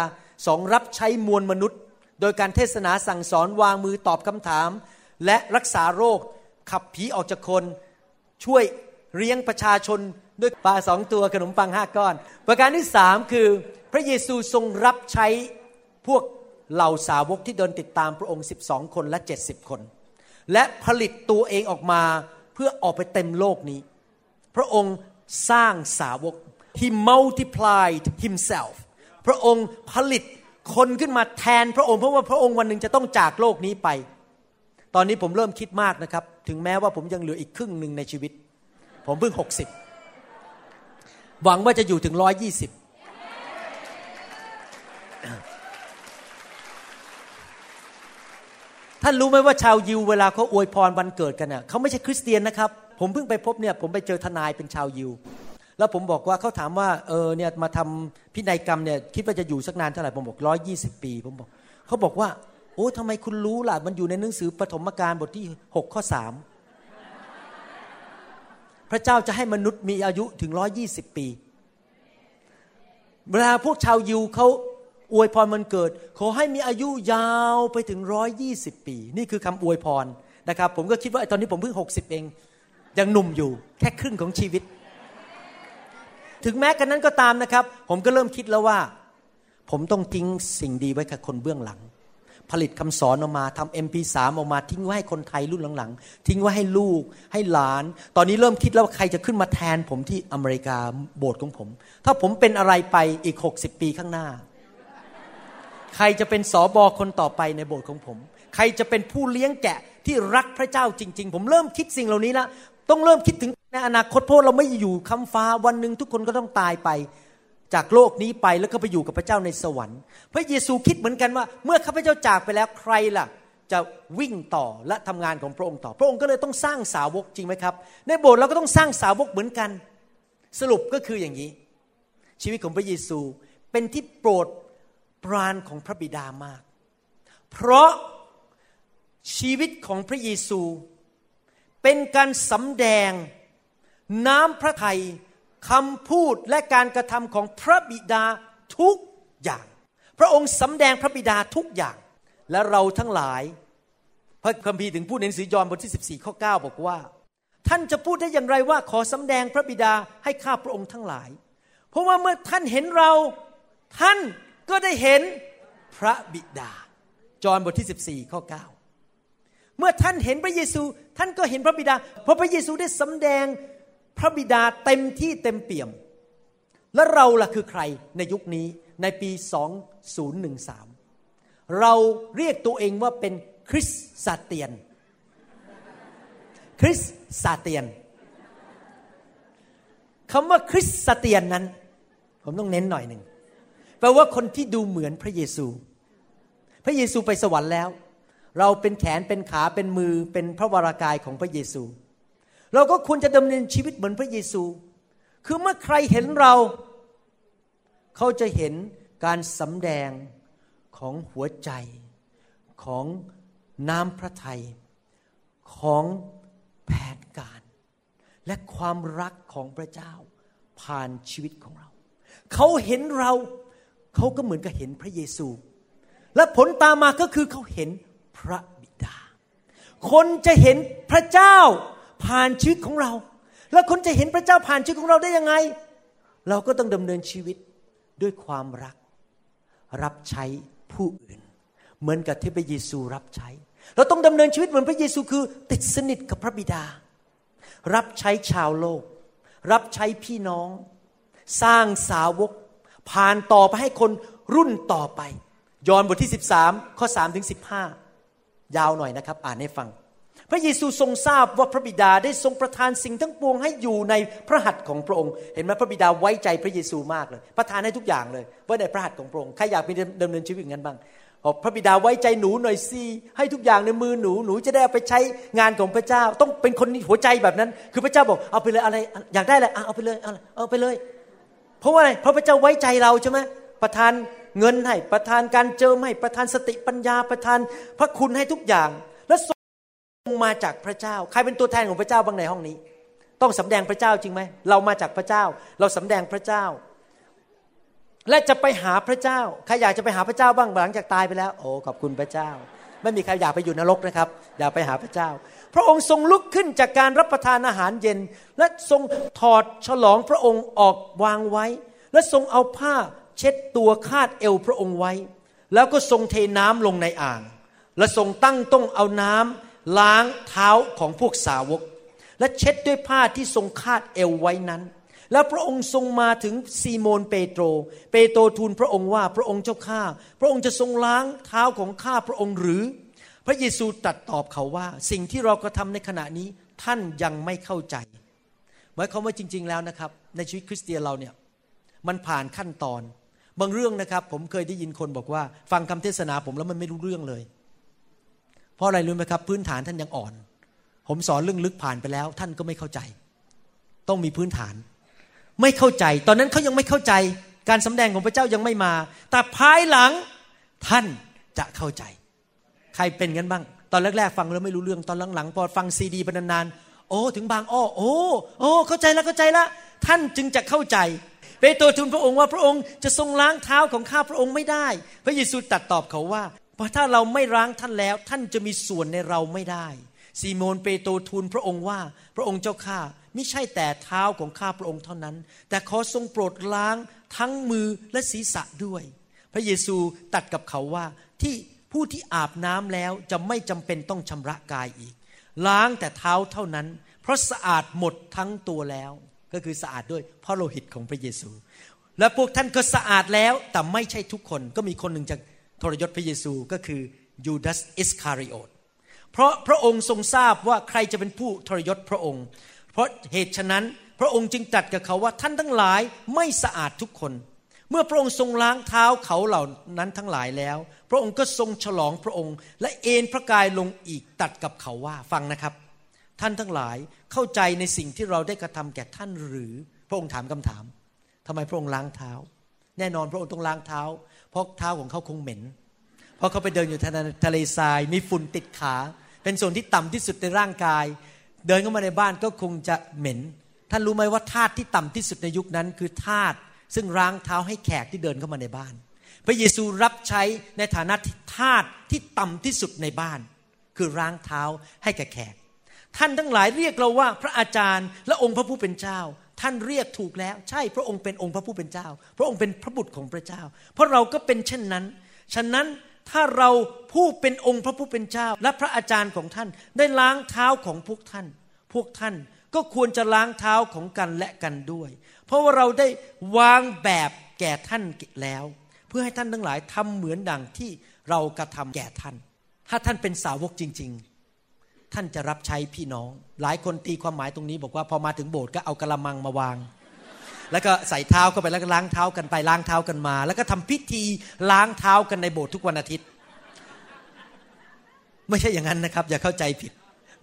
สองรับใช้มวลมนุษย์ โดยการเทศนาสั่งสอนวางมือตอบคำถาม และรักษาโรคขับผีออกจากคน ช่วยเลี้ยงประชาชนด้วยปลาสองตัวขนมปังห้าก้อน ประการที่สามคือ พระเยซูทรงรับใช้พวก เหล่าสาวกที่เดินติดตามพระองค์ 12 คนและ 70 คน และผลิตตัวเองออกมาเพื่อออกไปเต็มโลกนี้ พระองค์สร้างสาวก he multiplied himself พระองค์ผลิตคนขึ้นมาแทนพระองค์เพราะว่าพระองค์วันหนึ่งจะต้องจากโลกนี้ไป ตอนนี้ผมเริ่มคิดมากนะครับ ถึงแม้ว่าผมยังเหลืออีกครึ่งหนึ่งในชีวิต ผมเพิ่งหกสิบหวังว่าจะอยู่ถึงร้อยยี่สิบ ท่านรู้ไหมว่าชาวยิวเวลาเขาอวยพรวันเกิดกันเน่ยเขาไม่ใช่คริสเตียนนะครับ ผมเพิ่งไปพบเนี่ยผมไปเจอทนายเป็นชาวยิว แล้วผมบอกว่าเขาถามว่าเออเนี่ยมาทำพินัยกรรมเนี่ยคิดว่าจะอยู่สักนานเท่าไหร่ผมบอกร้อยี่สิบปี ผมบอกเขาบอกว่า โอ้ทำไมคุณรู้ล่ะมันอยู่ในหนังสือปฐมกาลบทที่หกข้อสามพระเจ้าจะให้มนุษย์มีอายุถึงร้อยี่สิบปี เวลาพวกชาวยิวเขา อวยพรมันเกิด ขอให้มีอายุยาวไปถึงร้อยยี่สิบปี นี่คือคำอวยพรนะครับ ผมก็คิดว่าตอนนี้ผมเพิ่งหกสิบเอง ยังหนุ่มอยู่ แค่ครึ่งของชีวิต ถึงแม้กันนั้นก็ตามนะครับ ผมก็เริ่มคิดแล้วว่า ผมต้องทิ้งสิ่งดีไว้กับคนเบื้องหลัง ผลิตคำสอนออกมาทำ MP3 ออกมาทิ้งไว้ให้คนไทยรุ่นหลังๆ ทิ้งไว้ให้ลูกให้หลาน ตอนนี้เริ่มคิดแล้วว่าใครจะขึ้นมาแทนผมที่อเมริกาโบสถ์ของผม ถ้าผมเป็นอะไรไปอีก 60 ปีข้างหน้า ใครจะเป็นสอบอคนต่อไปในโบสถ์ของผม ใครจะเป็นผู้เลี้ยงแกะที่รักพระเจ้าจริง ๆ ผมเริ่มคิดสิ่งเหล่านี้แล้วต้องเริ่มคิดถึงในอนาคตเพราะเราไม่อยู่คำฟ้าวันหนึ่งทุกคนก็ต้องตายไป จากโลกนี้ไปแล้วก็ไปอยู่กับพระเจ้าในสวรรค์ พระเยซูคิดเหมือนกันว่าเมื่อข้าพเจ้าจากไปแล้วใครล่ะจะวิ่งต่อและทำงานของพระองค์ต่อ พระองค์ก็เลยต้องสร้างสาวกจริงไหมครับ ในโบสถ์เราก็ต้องสร้างสาวกเหมือนกัน สรุปก็คืออย่างนี้ ชีวิตของพระเยซูเป็นที่โปรด ปรานของพระบิดามาก เพราะชีวิตของพระเยซู เป็นการสำแดงน้ำพระทัยคำพูดและการกระทำของพระบิดาทุกอย่าง พระองค์สำแดงพระบิดาทุกอย่าง และเราทั้งหลาย พระคัมภีร์ถึงพูดในหนังสือยอห์นบทที่ 14ข้อ9บอกว่า ท่านจะพูดได้อย่างไรว่าขอสำแดงพระบิดาให้ข้าพระองค์ทั้งหลาย เพราะว่าเมื่อท่านเห็นเราท่าน ก็ได้เห็นพระบิดา จอห์นบทที่ 14 ข้อ 9 เมื่อท่านเห็นพระเยซู ท่านก็เห็นพระบิดา เพราะพระเยซูได้สำแดงพระบิดาเต็มที่เต็มเปี่ยม และเราล่ะคือใครในยุคนี้ในปี 2013 เราเรียกตัวเองว่าเป็นคริสซาเตียน คริสซาเตียนคำว่าคริสซาเตียนนั้น ผมต้องเน้นหน่อยหนึ่ง แปลว่าคนที่ดูเหมือนพระเยซู พระเยซูไปสวรรค์แล้ว เราเป็นแขนเป็นขาเป็นมือเป็นพระวรากายของพระเยซู เราก็ควรจะดำเนินชีวิตเหมือนพระเยซู คือเมื่อใครเห็นเรา เขาจะเห็นการสำแดงของหัวใจของน้ำพระทัยของแผนการ และความรักของพระเจ้าผ่านชีวิตของเรา เขาเห็นเรา เขาก็เหมือนกับเห็นพระเยซู และผลตามมาก็คือเขาเห็นพระบิดา คนจะเห็นพระเจ้าผ่านชีวิตของเรา แล้วคนจะเห็นพระเจ้าผ่านชีวิตของเราได้ยังไง เราก็ต้องดำเนินชีวิตด้วยความรัก รับใช้ผู้อื่น เหมือนกับที่พระเยซูรับใช้ เราต้องดำเนินชีวิตเหมือนพระเยซูคือ ติดสนิทกับพระบิดา รับใช้ชาวโลก รับใช้พี่น้อง สร้างสาวก ผ่านต่อไปให้คนรุ่นต่อไป ยอห์นบทที่ 13 ข้อ3ถึง15 ยาวหน่อยนะครับ อ่านให้ฟัง พระเยซูทรงทราบว่าพระบิดาได้ทรงประทานสิ่งทั้งปวงให้อยู่ในพระหัตถ์ของพระองค์ เห็นไหมพระบิดาไว้ใจพระเยซูมากเลย ประทานให้ทุกอย่างเลยไว้ในพระหัตถ์ของพระองค์ใครอยากมีดำเนินชีวิตอย่างนั้นบ้างบอกพระบิดาไว้ใจหนูหน่อยสิให้ทุกอย่างในมือหนูหนูจะได้เอาไปใช้งานของพระเจ้า ต้องเป็นคนหัวใจแบบนั้น คือพระเจ้าบอกเอาไปเลยอะไร อยากได้อะไรเอาไปเลยเอาไปเลย เพราะว่าอะไรเพราะพระเจ้าไว้ใจเราใช่ไหมประทานเงินให้ประทานการเจอให้ประทานสติปัญญาประทานพระคุณให้ทุกอย่าง แล้วทรงมาจากพระเจ้า ใครเป็นตัวแทนของพระเจ้าบ้างในห้องนี้ ต้องสำแดงพระเจ้าจริงไหมเรามาจากพระเจ้า เราสำแดงพระเจ้า และจะไปหาพระเจ้าใครอยากจะไปหาพระเจ้าบ้างหลังจากตายไปแล้ว โอ้ขอบคุณพระเจ้า ไม่มีใครอยากไปอยู่นรกนะครับ อยากไปหาพระเจ้า พระองค์ทรงลุกขึ้นจากการรับประทานอาหารเย็น และทรงถอดฉลองพระองค์ออกวางไว้ และทรงเอาผ้าเช็ดตัวคาดเอวพระองค์ไว้ แล้วก็ทรงเทน้ำลงในอ่าง และทรงตั้งต้องเอาน้ำล้างเท้าของพวกสาวก และเช็ดด้วยผ้าที่ทรงคาดเอวไว้นั้น แล้วพระองค์ทรงมาถึงซีโมนเปโตร เปโตรทูลพระองค์ว่าพระองค์เจ้าข้าพระองค์จะทรงล้างเท้าของข้าพระองค์หรือ พระเยซูตรัสตอบเขาว่า สิ่งที่เรากระทาในขณะนี้ท่านยังไม่เข้าใจหมายความว่าจริง ๆแล้วนะครับ ในชีวิตคริสเตียนเราเนี่ยมันผ่านขั้นตอน บางเรื่องนะครับ ผมเคยได้ยินคนบอกว่า ฟังคำเทศนาผมแล้วมันไม่รู้เรื่องเลย เพราะอะไรรู้ไหมครับ พื้นฐานท่านยังอ่อน ผมสอนเรื่องลึกผ่านไปแล้ว ท่านก็ไม่เข้าใจ ต้องมีพื้นฐาน ไม่เข้าใจ ตอนนั้นเขายังไม่เข้าใจการสำแดงของพระเจ้ายังไม่มา แต่ภายหลังท่านจะเข้าใจ ใครเป็นกันบ้าง ตอนแรกๆฟังแล้วไม่รู้เรื่องตอนหลังๆพอฟังซีดีไปนานๆโอ้ถึงบางอ้อโอ้โอ้เข้าใจแล้วเข้าใจแล้วท่านจึงจะเข้าใจเปโตรทูลพระองค์ว่าพระองค์จะทรงล้างเท้าของข้าพระองค์ไม่ได้ พระเยซูตรัสตอบเขาว่าเพราะถ้าเราไม่ล้างท่านแล้ว ท่านจะมีส่วนในเราไม่ได้ซีโมนเปโตรทูลพระองค์ว่า พระองค์เจ้าข้าไม่ใช่แต่เท้าของข้าพระองค์เท่านั้น แต่ขอทรงโปรดล้างทั้งมือและศีรษะด้วย พระเยซูตัดกับเขาว่าที่ ผู้ที่อาบน้ำแล้วจะไม่จำเป็นต้องชำระกายอีก ล้างแต่เท้าเท่านั้น เพราะสะอาดหมดทั้งตัวแล้ว ก็คือสะอาดด้วยพระโลหิตของพระเยซู และพวกท่านก็สะอาดแล้วแต่ไม่ใช่ทุกคนก็มีคนหนึ่งจะทรยศพระเยซูก็คือยูดาสอิสคาริโอตเพราะพระองค์ทรงทราบว่าใครจะเป็นผู้ทรยศพระองค์ เพราะเหตุฉะนั้นพระองค์จึงตรัสกับเขาว่าท่านทั้งหลายไม่สะอาดทุกคน เมื่อพระองค์ทรงล้างเท้าเขาเหล่านั้นทั้งหลายแล้ว พระองค์ก็ทรงฉลองพระองค์ และเอนพระกายลงอีกตัดกับเขาว่าฟังนะครับ ท่านทั้งหลายเข้าใจในสิ่งที่เราได้กระทำแก่ท่านหรือพระองค์ถามคำถามทำไมพระองค์ล้างเท้า แน่นอนพระองค์ต้องล้างเท้า เพราะเท้าของเขาคงเหม็น เพราะเขาไปเดินอยู่ทะเลทรายมีฝุ่นติดขา เป็นส่วนที่ต่ำที่สุดในร่างกาย เดินเข้ามาในบ้านก็คงจะเหม็น ท่านรู้ไหมว่าธาตุที่ต่ำที่สุดในยุคนั้นคือธาตุ ซึ่งล้างเท้าให้แขกที่เดินเข้ามาในบ้าน พระเยซูรับใช้ในฐานะธาตุที่ต่ำที่สุดในบ้าน คือล้างเท้าให้แก่แขก ท่านทั้งหลายเรียกเราว่าพระอาจารย์และองค์พระผู้เป็นเจ้า ท่านเรียกถูกแล้ว ใช่พระองค์เป็นองค์พระผู้เป็นเจ้า พระองค์เป็นพระบุตรของพระเจ้า เพราะเราก็เป็นเช่นนั้น ฉะนั้นถ้าเราผู้เป็นองค์พระผู้เป็นเจ้า และพระอาจารย์ของท่านได้ล้างเท้าของพวกท่าน พวกท่านก็ควรจะล้างเท้าของกันและกันด้วย เพราะว่าเราได้วางแบบแก่ท่านแล้ว เพื่อให้ท่านทั้งหลายทำเหมือนดังที่เรากระทำแก่ท่าน ถ้าท่านเป็นสาวกจริง ๆ ท่านจะรับใช้พี่น้อง หลายคนตีความหมายตรงนี้ บอกว่าพอมาถึงโบสถ์ก็เอากระมังมาวาง แล้วก็ใส่เท้าเข้าไปแล้วก็ล้างเท้ากันไปล้างเท้ากันมา แล้วก็ทำพิธีล้างเท้ากันในโบสถ์ทุกวันอาทิตย์ ไม่ใช่อย่างนั้นนะครับ อย่าเข้าใจผิด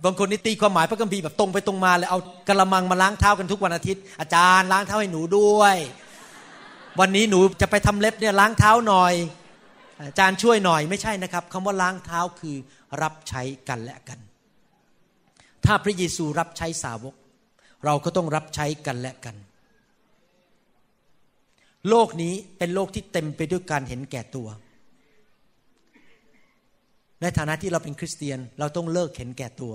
บางคนนี่ตีความหมายพระคัมภีร์แบบตรงไปตรงมาเลยเอากระมังมาล้างเท้ากันทุกวันอาทิตย์ อาจารย์ล้างเท้าให้หนูด้วย วันนี้หนูจะไปทำเล็บเนี่ยล้างเท้าหน่อย อาจารย์ช่วยหน่อยไม่ใช่นะครับคำว่าล้างเท้าคือรับใช้กันและกัน ถ้าพระเยซูรับใช้สาวก เราก็ต้องรับใช้กันและกัน โลกนี้เป็นโลกที่เต็มไปด้วยการเห็นแก่ตัวในฐานะที่เราเป็นคริสเตียนเราต้องเลิกเห็นแก่ตัว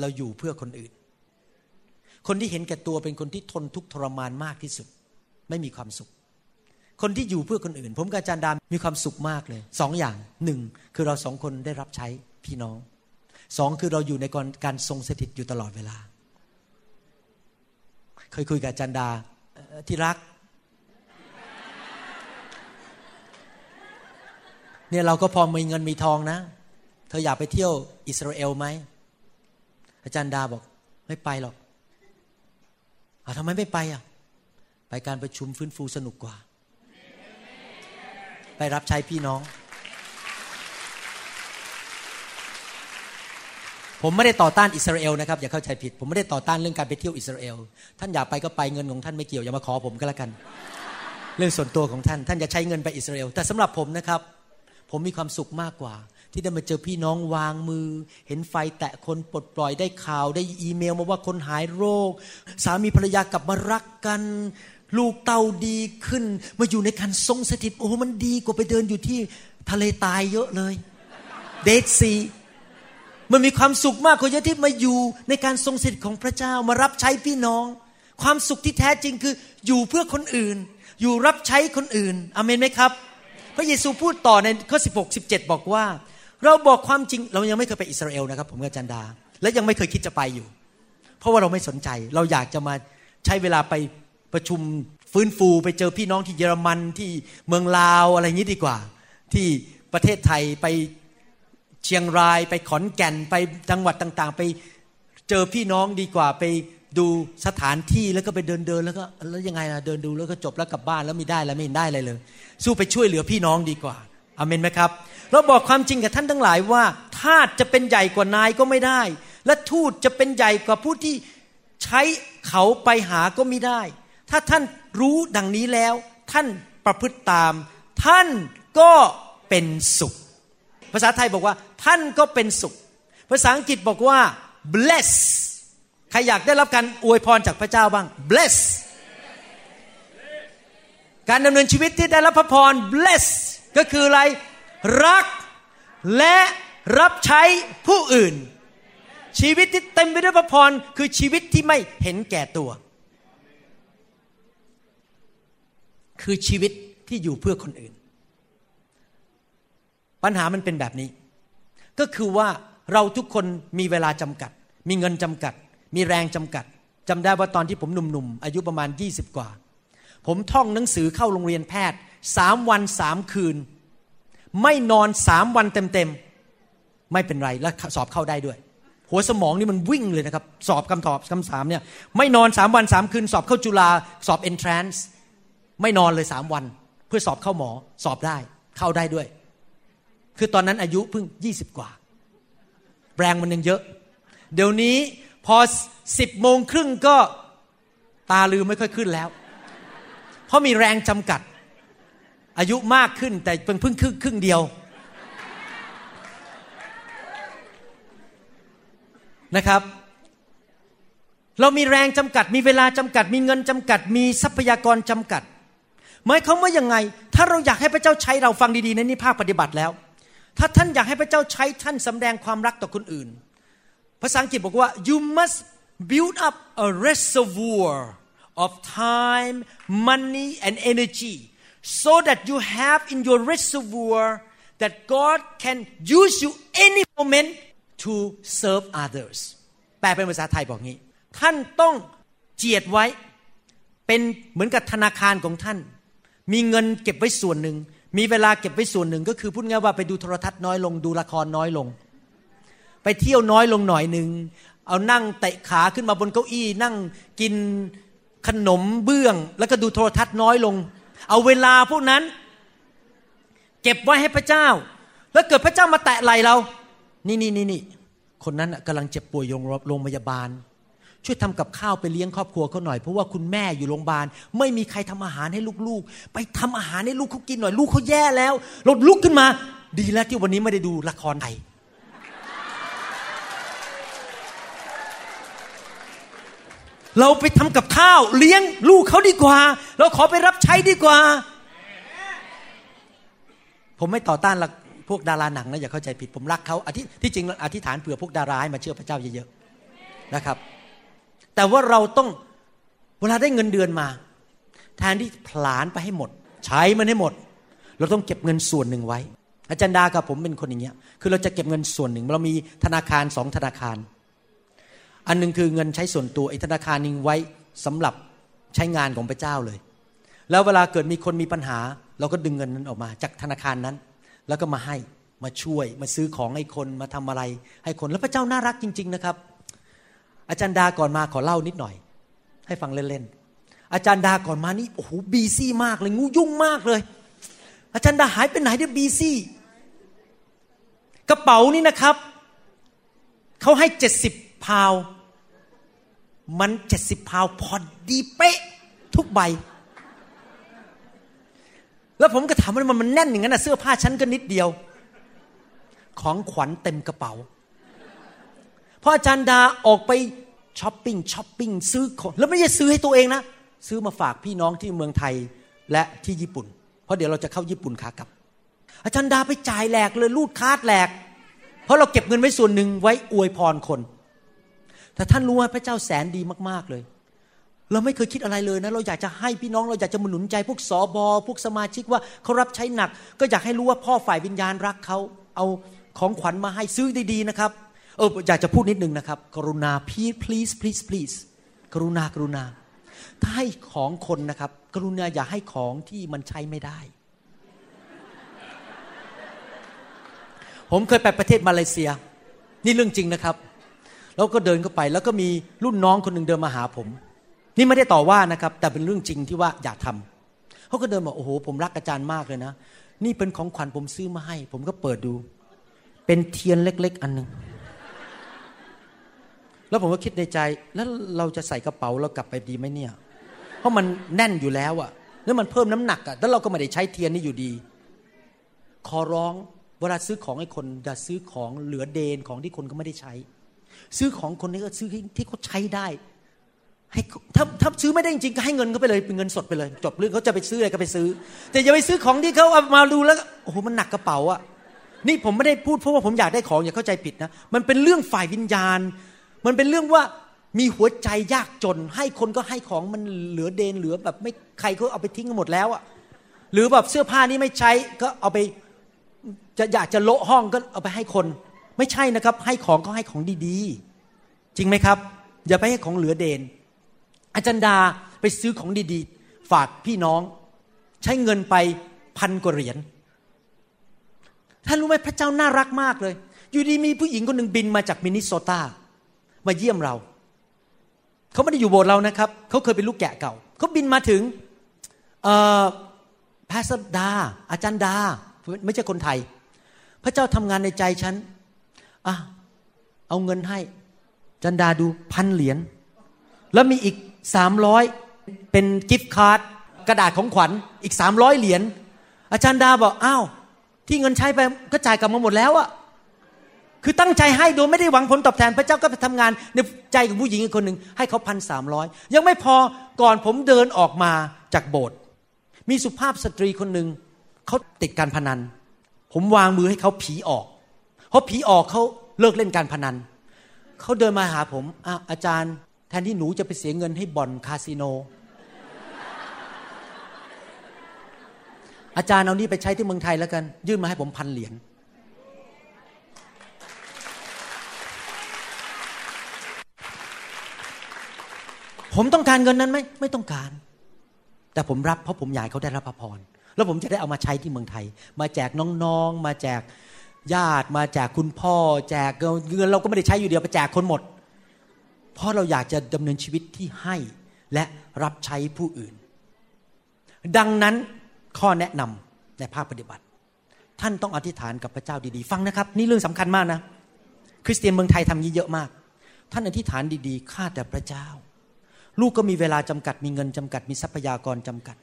เราอยู่เพื่อคนอื่น คนที่เห็นแก่ตัวเป็นคนที่ทนทุกข์ทรมานมากที่สุด ไม่มีความสุข คนที่อยู่เพื่อคนอื่น ผมกับอาจารย์ดามมีความสุขมากเลยสองอย่างหนึ่งคือเราสองคนได้รับใช้พี่น้องสองคือเราอยู่ในการทรงสถิตอยู่ตลอดเวลา เคยคุยกับจันดาที่รักเนี่ยเราก็พอมีเงินมีทองนะ เธออยากไปเที่ยวอิสราเอลไหม อาจารย์ดาบอก ไม่ไปหรอกอาทำไมไม่ไปอะ ไปการประชุมฟื้นฟูสนุกกว่า ไปรับใช้พี่น้อง ผมไม่ได้ต่อต้านอิสราเอลนะครับ อย่าเข้าใจผิด ผมไม่ได้ต่อต้านเรื่องการไปเที่ยวอิสราเอล ท่านอยากไปก็ไปเงินของท่านไม่เกี่ยวอย่ามาขอผมก็แล้วกัน เรื่องส่วนตัวของท่าน ท่านจะใช้เงินไปอิสราเอล แต่สำหรับผมนะครับ ผมมีความสุขมากกว่า ที่ได้มาเจอพี่น้องวางมือ เห็นไฟแตะคนปลดปล่อยได้ข่าว ได้อีเมลมาว่าคนหายโรค สามีภรรยากลับมารักกัน ลูกเต้าดีขึ้น มาอยู่ในการทรงสถิตโอ้มันดีกว่าไปเดินอยู่ที่ทะเลตายเยอะเลย เดดซีมันมีความสุขมากกว่าเยอะที่มาอยู่ในการทรงสถิตของพระเจ้ามารับใช้พี่น้อง ความสุขที่แท้จริงคืออยู่เพื่อคนอื่น อยู่รับใช้คนอื่นอเมนไหมครับ พระเยซูพูดต่อในข้อ16 17 บอกว่า เราบอกความจริง เรายังไม่เคยไปอิสราเอลนะครับ ผมกับจันดา และยังไม่เคยคิดจะไปอยู่ เพราะว่าเราไม่สนใจ เราอยากจะมาใช้เวลาไปประชุมฟื้นฟูไปเจอพี่น้องที่เยอรมันที่เมืองลาวอะไรอย่างนี้ดีกว่า ที่ประเทศไทยไปเชียงรายไปขอนแก่นไปจังหวัดต่างๆ ไปเจอพี่น้องดีกว่าไปดูสถานที่แล้วก็ไปเดินเดินแล้วก็แล้วยังไงล่ะเดินดูแล้วก็จบแล้วกลับบ้านแล้วไม่ได้แล้วไม่ได้อะไรเลย สู้ไปช่วยเหลือพี่น้องดีกว่า อเมนไหมครับ เราบอกความจริงกับท่านทั้งหลายว่าทาสจะเป็นใหญ่กว่านายก็ไม่ได้ และทูตจะเป็นใหญ่กว่าผู้ที่ใช้เขาไปหาก็ไม่ได้ ถ้าท่านรู้ดังนี้แล้ว ท่านประพฤติตาม ท่านก็เป็นสุข ภาษาไทยบอกว่า ท่านก็เป็นสุข ภาษาอังกฤษบอกว่า bless ใครอยากได้รับการอวยพรจากพระเจ้าบ้าง bless การดำเนินชีวิตที่ได้รับพระพร bless ก็คืออะไรรักและรับใช้ผู้อื่น ชีวิตที่เต็มไปด้วยพระพรคือชีวิตที่ไม่เห็นแก่ตัว คือชีวิตที่อยู่เพื่อคนอื่น ปัญหามันเป็นแบบนี้ ก็คือว่าเราทุกคนมีเวลาจำกัด มีเงินจำกัด มีแรงจำกัดจำได้ว่าตอนที่ผมหนุ่มๆอายุประมาณ 20 กว่า ผมท่องหนังสือเข้าโรงเรียนแพทย์ สามวันสามคืน ไม่นอนสามวันเต็มๆ ไม่เป็นไรและสอบเข้าได้ด้วย หัวสมองนี่มันวิ่งเลยนะครับ สอบคำตอบคำถามเนี่ยไม่นอนสามวันสามคืน สอบเข้าจุฬาสอบเอนทรานซ์ไม่นอนเลยสามวัน เพื่อสอบเข้าหมอสอบได้เข้าได้ด้วย คือตอนนั้นอายุเพิ่งยี่สิบกว่า แรงมันยังเยอะ เดี๋ยวนี้พอสิบโมงครึ่งก็ตาลืมไม่ค่อยขึ้นแล้ว เพราะมีแรงจำกัด อายุมากขึ้นแต่เพิ่งเพิ่งครึ่งครึ่งเดียวนะครับ เรามีแรงจำกัด มีเวลาจำกัด มีเงินจำกัด มีทรัพยากรจำกัดหมายความว่ายังไง ถ้าเราอยากให้พระเจ้าใช้เราฟังดีๆในนี่ภาคปฏิบัติแล้ว ถ้าท่านอยากให้พระเจ้าใช้ท่านสำแดงความรักต่อคนอื่น ภาษาอังกฤษบอกว่า you must build up a reservoir of time money and energy so that you have in your reservoir that God can use you any moment to serve others แปลเป็นภาษาไทยบอกงี้ ท่านต้องเจียดไว้ เป็นเหมือนกับธนาคารของท่าน มีเงินเก็บไว้ส่วนหนึ่ง มีเวลาเก็บไว้ส่วนหนึ่ง ก็คือพูดง่ายว่าไปดูโทรทัศน์น้อยลง ดูละครน้อยลง ไปเที่ยวน้อยลงหน่อยหนึ่ง เอานั่งเตะขาขึ้นมาบนเก้าอี้ นั่งกินขนมเบื้อง แล้วก็ดูโทรทัศน์น้อยลง เอาเวลาพวกนั้น เก็บไว้ให้พระเจ้า แล้วเกิดพระเจ้ามาแตะไหลเรา นี่นี่นี่นี่คนนั้นกำลังเจ็บป่วยโรงพยาบาล ช่วยทำกับข้าวไปเลี้ยงครอบครัวเขาหน่อยเพราะว่าคุณแม่อยู่โรงพยาบาล ไม่มีใครทำอาหารให้ลูกๆ ไปทำอาหารให้ลูกเขากินหน่อย ลูกเขาแย่แล้วเราลุกขึ้นมา ดีแล้วที่วันนี้ไม่ได้ดูละครไทย เราไปทำกับข้าวเลี้ยงลูกเขาดีกว่า เราขอไปรับใช้ดีกว่า ผมไม่ต่อต้านพวกดาราหนังนะอย่าเข้าใจผิดผมรักเขาอธิที่จริงอธิษฐานเผื่อพวกดาราให้มาเชื่อพระเจ้าเยอะๆนะครับ แต่ว่าเราต้องเวลาได้เงินเดือนมา แทนที่ผลานไปให้หมด ใช้มันให้หมด เราต้องเก็บเงินส่วนหนึ่งไว้ อาจารย์ดากับผมเป็นคนอย่างเงี้ยคือเราจะเก็บเงินส่วนหนึ่ง เรามีธนาคารสองธนาคาร อันนึงคือเงินใช้ส่วนตัวอีกธนาคารนึงไว้สำหรับใช้งานของพระเจ้าเลย แล้วเวลาเกิดมีคนมีปัญหา เราก็ดึงเงินนั้นออกมา จากธนาคารนั้น แล้วก็มาให้มาช่วยมาซื้อของให้คนมาทำอะไร ให้คนแล้วพระเจ้าน่ารักจริง ๆนะครับ อาจารย์ดาก่อนมาขอเล่านิดหน่อย ให้ฟังเล่นๆอาจารย์ดาก่อนมานี่โอ้โหบีซี่มากเลยงูยุ่งมากเลย อาจารย์ดาหายไปไหนเนี่ย busy กระเป๋านี่นะครับเขาให้เจ็ดสิบพาว มันเจ็ดสิบพาวพอดีเป๊ะ ทุกใบ แล้วผมก็ถามว่ามันมันแน่นอย่างนั้นนะเสื้อผ้าฉันก็นิดเดียว ของขวัญเต็มกระเป๋าเพราะอาจารย์ดาออกไปช้อปปิ้งช้อปปิ้งซื้อของแล้วไม่ใช่ซื้อให้ตัวเองนะ ซื้อมาฝากพี่น้องที่เมืองไทยและที่ญี่ปุ่น เพราะเดี๋ยวเราจะเข้าญี่ปุ่นขากลับ อาจารย์ดาไปจ่ายแหลกเลยรูดคาดแหลก เพราะเราเก็บเงินไว้ส่วนหนึ่งไว้อวยพรคน แต่ท่านรู้ว่าพระเจ้าแสนดีมากๆเลย เราไม่เคยคิดอะไรเลยนะ เราอยากจะให้พี่น้องเราอยากจะมหนุนใจ พวกสอบอพวกสมาชิกว่าเขารับใช้หนัก ก็อยากให้รู้ว่าพ่อฝ่ายวิญญาณรักเขาเอาของขวัญมาให้ซื้อดีๆนะครับเอออยากจะพูดนิดนึงนะครับ กรุณา please please please please กรุณากรุณา ถ้าให้ของคนนะครับ กรุณาอย่าให้ของที่มันใช้ไม่ได้ ผมเคยไปประเทศมาเลเซีย นี่เรื่องจริงนะครับ แล้วก็เดินเข้าไป แล้วก็มีรุ่นน้องคนหนึ่งเดินมาหาผม นี่ไม่ได้ต่อว่านะครับ แต่เป็นเรื่องจริงที่ว่าอยากทำเขาก็เดินมาโอ้โห ผมรักอาจารย์มากเลยนะ นี่เป็นของขวัญผมซื้อมาให้ ผมก็เปิดดู เป็นเทียนเล็ก ๆ อันหนึ่งแล้วผมก็คิดในใจ แล้วเราจะใส่กระเป๋าเรากลับไปดีไหมเนี่ย เพราะมันแน่นอยู่แล้วอะแล้วมันเพิ่มน้ำหนักอะแล้วเราก็ไม่ได้ใช้เทียนนี่อยู่ดี ขอร้องเวลาซื้อของให้คนอย่าซื้อของเหลือเดนของที่คนก็ไม่ได้ใช้ ซื้อของคนนี้ก็ซื้อที่เขาใช้ได้ให้ถ้าถ้าซื้อไม่ได้จริงก็ให้เงินเขาไปเลยเป็นเงินสดไปเลย จบเรื่องเขาจะไปซื้ออะไรก็ไปซื้อ แต่อย่าไปซื้อของที่เขาเอามาดูแล้วโอ้โหมันหนักกระเป๋าอะนี่ผมไม่ได้พูดเพราะว่าผมอยากได้ของอย่าเข้าใจผิดนะมันเป็นเรื่องฝ่ายวิญญาณ มันเป็นเรื่องว่ามีหัวใจยากจน ให้คนก็ให้ของมันเหลือเดนเหลือแบบไม่ใครก็เอาไปทิ้งกันหมดแล้วอะหรือแบบเสื้อผ้านี้ไม่ใช้ก็เอาไปจะอยากจะโละห้องก็เอาไปให้คน ไม่ใช่นะครับ ให้ของก็ให้ของดีๆ จริงไหมครับ อย่าไปให้ของเหลือเดน อาจารย์ดาไปซื้อของดีๆ ฝากพี่น้อง ใช้เงินไปพันกว่าเหรียญท่านรู้ไหมพระเจ้าน่ารักมากเลย อยู่ดีมีผู้หญิงคนหนึ่งบินมาจากมินนิโซตา มาเยี่ยมเราเขาไม่ได้อยู่โบสถ์เรานะครับเขาเคยเป็นลูกแกะเก่าเขาบินมาถึงพาสดา อาจารย์ดา ไม่ใช่คนไทย พระเจ้าทำงานในใจฉัน อะเอาเงินให้ จันดาดูพันเหรียญแล้วมีอีกสามร้อยเป็นกิฟต์การ์ดกระดาษของขวัญอีกสามร้อยเหรียญอาจารย์ดาบอกอ้าวที่เงินใช้ไปก็จ่ายกลับมาหมดแล้วอะคือตั้งใจให้โดยไม่ได้หวังผลตอบแทนพระเจ้าก็ไปทำงานในใจของผู้หญิงอีกคนหนึ่งให้เขาพันสามร้อยยังไม่พอก่อนผมเดินออกมาจากโบสถ์มีสุภาพสตรีคนหนึ่งเขาติดการพนัน ผมวางมือให้เขาผีออก พราะผีออกเขาเลิกเล่นการพนันเขาเดินมาหาผมอาอาจารย์ แทนที่หนูจะไปเสียเงินให้บ่อนคาสิโน อาจารย์เอานี่ไปใช้ที่เมืองไทยแล้วกัน ยื่นมาให้ผมพันเหรียญผมต้องการเงินนั้นไหมไม่ต้องการ แต่ผมรับเพราะผมอยากเขาได้รับพระพรแล้วผมจะได้เอามาใช้ที่เมืองไทย มาแจกน้องๆ มาแจก ญาติมาแจกคุณพ่อ แจกเงินเราก็ไม่ได้ใช้อยู่เดียวไปแจกคนหมด เพราะเราอยากจะดำเนินชีวิตที่ให้และรับใช้ผู้อื่น ดังนั้นข้อแนะนำในภาคปฏิบัติ ท่านต้องอธิษฐานกับพระเจ้าดีๆ ฟังนะครับ นี่เรื่องสำคัญมากนะ คริสเตียนเมืองไทยทำนี้เยอะมาก ท่านอธิษฐานดีๆข้าแต่พระเจ้า ลูกก็มีเวลาจำกัดมีเงินจำกัดมีทรัพยากรจำกัด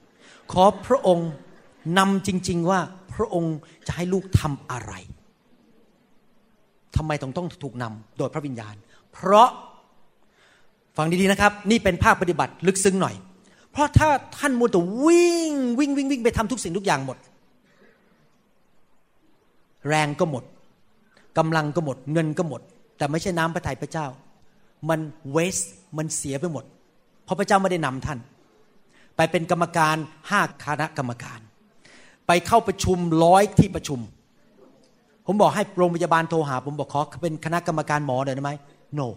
ขอพระองค์นำจริง ๆ ว่าพระองค์จะให้ลูกทำอะไร ทำไมต้องต้องถูกนำโดยพระวิญญาณ เพราะฟังดีๆนะครับ นี่เป็นภาคปฏิบัติลึกซึ้งหน่อย เพราะถ้าท่านมัวแต่วิ่งวิ่งวิ่งวิ่งไปทำทุกสิ่งทุกอย่างหมด แรงก็หมดกำลังก็หมด เงินก็หมด แต่ไม่ใช่น้ำพระทัยพระเจ้า มันเวสมันเสียไปหมด เพราะพระเจ้าไม่ได้นำท่าน ไปเป็นกรรมการห้าคณะกรรมการ ไปเข้าประชุมร้อยที่ประชุม ผมบอกให้โรงพยาบาลโทรหา ผมบอกขอเป็นคณะกรรมการหมอเดี๋ยได้ไหม no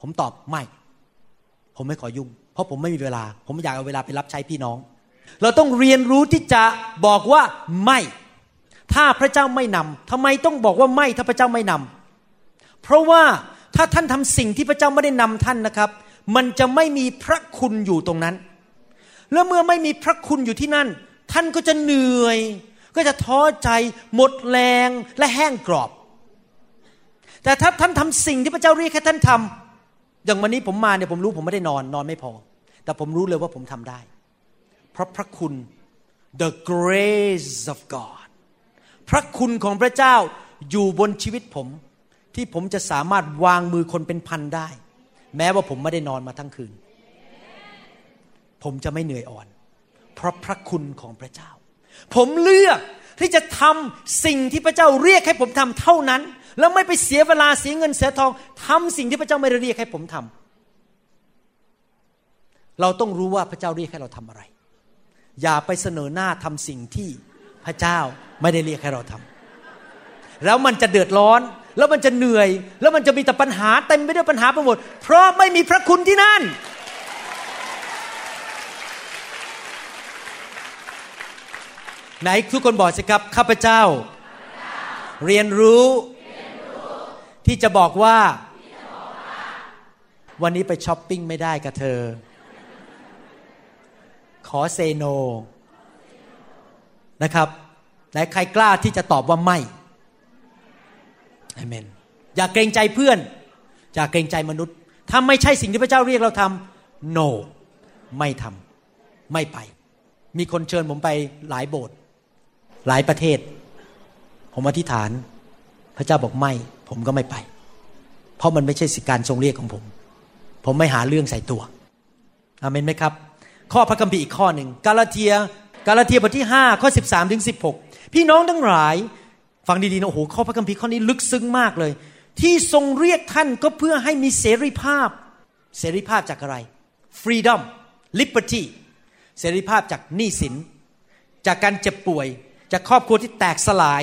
ผมตอบไม่ ผมไม่ขอยุ่ง เพราะผมไม่มีเวลา ผมอยากเอาเวลาไปรับใช้พี่น้อง เราต้องเรียนรู้ที่จะบอกว่าไม่ ถ้าพระเจ้าไม่นำทำไมต้องบอกว่าไม่ถ้าพระเจ้าไม่นำเพราะว่าถ้าท่านทำสิ่งที่พระเจ้าไม่ได้นำท่านนะครับ มันจะไม่มีพระคุณอยู่ตรงนั้น แล้วเมื่อไม่มีพระคุณอยู่ที่นั่น ท่านก็จะเหนื่อย ก็จะท้อใจหมดแรงและแห้งกรอบ แต่ถ้าท่านทำสิ่งที่พระเจ้าเรียกให้ท่านทำอย่างวันนี้ผมมาเนี่ยผมรู้ผมไม่ได้นอนนอนไม่พอ แต่ผมรู้เลยว่าผมทำได้ เพราะพระคุณ the grace of God พระคุณของพระเจ้าอยู่บนชีวิตผม ที่ผมจะสามารถวางมือคนเป็นพันได้ แม้ว่าผมไม่ได้นอนมาทั้งคืน ผมจะไม่เหนื่อยอ่อน เพราะพระคุณของพระเจ้า ผมเลือกที่จะทำสิ่งที่พระเจ้าเรียกให้ผมทำเท่านั้น แล้วไม่ไปเสียเวลาเสียเงินเสียทองทำสิ่งที่พระเจ้าไม่ได้เรียกให้ผมทำเราต้องรู้ว่าพระเจ้าเรียกให้เราทำอะไร อย่าไปเสนอหน้าทำสิ่งที่พระเจ้าไม่ได้เรียกให้เราทำแล้วมันจะเดือดร้อน แล้วมันจะเหนื่อย แล้วมันจะมีแต่ปัญหาเต็มไปด้วยปัญหาไปหมดเพราะไม่มีพระคุณที่นั่น ไหนทุกคนบอกสิครับข้าพเจ้า เรียนรู้ที่จะบอกว่า วันนี้ไปช้อปปิ้งไม่ได้กับเธอ ขอเซโน นะครับไหนใครกล้าที่จะตอบว่าไม่อเมนอย่าเกรงใจเพื่อน อย่าเกรงใจมนุษย์ ถ้าไม่ใช่สิ่งที่พระเจ้าเรียกเราทำ no ไม่ทำไม่ไป มีคนเชิญผมไปหลายโบสถ์ หลายประเทศ ผมอธิษฐาน พระเจ้าบอกไม่ ผมก็ไม่ไป เพราะมันไม่ใช่สิการทรงเรียกของผม ผมไม่หาเรื่องใส่ตัวอเมนไหมครับ ข้อพระคัมภีร์อีกข้อหนึ่งกาลาเทียกาลาเทียบทที่5ข้อ 13ถึง16 พี่น้องทั้งหลาย ฟังดีๆนะโอ้โหข้อพระคัมภีร์ข้อนี้ลึกซึ้งมากเลย ที่ทรงเรียกท่านก็เพื่อให้มีเสรีภาพ เสรีภาพจากอะไร freedom liberty เสรีภาพจากหนี้สิน จากการเจ็บป่วย จากครอบครัวที่แตกสลาย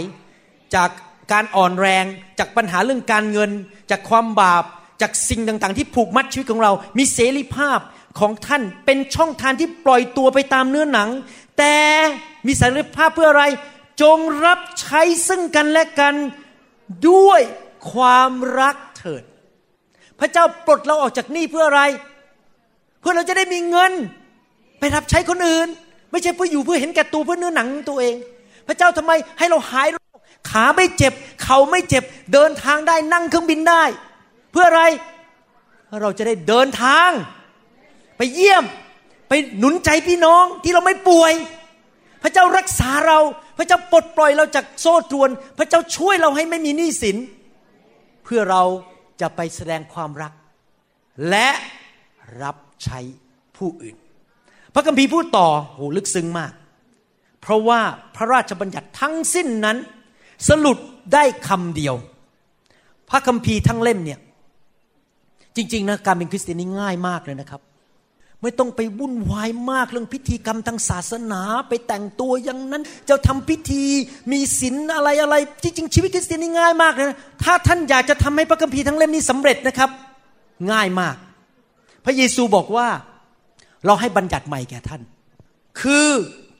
จากการอ่อนแรง จากปัญหาเรื่องการเงิน จากความบาป จากสิ่งต่างๆ ที่ผูกมัดชีวิตของเรา มีเสรีภาพของท่านเป็นช่องทางที่ปล่อยตัวไปตามเนื้อหนัง แต่มีเสรีภาพเพื่ออะไร จงรับใช้ซึ่งกันและกันด้วยความรักเถิด พระเจ้าปลดเราออกจากหนี้เพื่ออะไร เพื่อเราจะได้มีเงิน ไปรับใช้คนอื่น ไม่ใช่เพื่ออยู่เพื่อเห็นแก่ตัวเพื่อเนื้อหนังตัวเอง พระเจ้าทำไมให้เราหายโรคขาไม่เจ็บ เข่าไม่เจ็บ เดินทางได้นั่งเครื่องบินได้ เพื่ออะไรเราจะได้เดินทาง ไปเยี่ยม ไปหนุนใจพี่น้องที่เราไม่ป่วย พระเจ้ารักษาเรา พระเจ้าปลดปล่อยเราจากโซ่ตรวน พระเจ้าช่วยเราให้ไม่มีหนี้สิน เพื่อเราจะไปแสดงความรัก และรับใช้ผู้อื่น พระคัมภีร์พูดต่อโหลึกซึ้งมาก เพราะว่าพระราชบัญญัติทั้งสิ้นนั้น สรุปได้คำเดียว พระคัมภีร์ทั้งเล่มเนี่ยจริงๆนะการเป็นคริสเตียนนี่ง่ายมากเลยนะครับ ไม่ต้องไปวุ่นวายมากเรื่องพิธีกรรมทางศาสนาไปแต่งตัวอย่างนั้นจะทำพิธีมีศีลอะไรอะไรจริงๆชีวิตคริสเตียนนี่ง่ายมากเลยนะถ้าท่านอยากจะทำให้พระคัมภีร์ทั้งเล่มนี้สำเร็จนะครับ ง่ายมาก พระเยซูบอกว่าเราให้บัญญัติใหม่แก่ท่าน คือ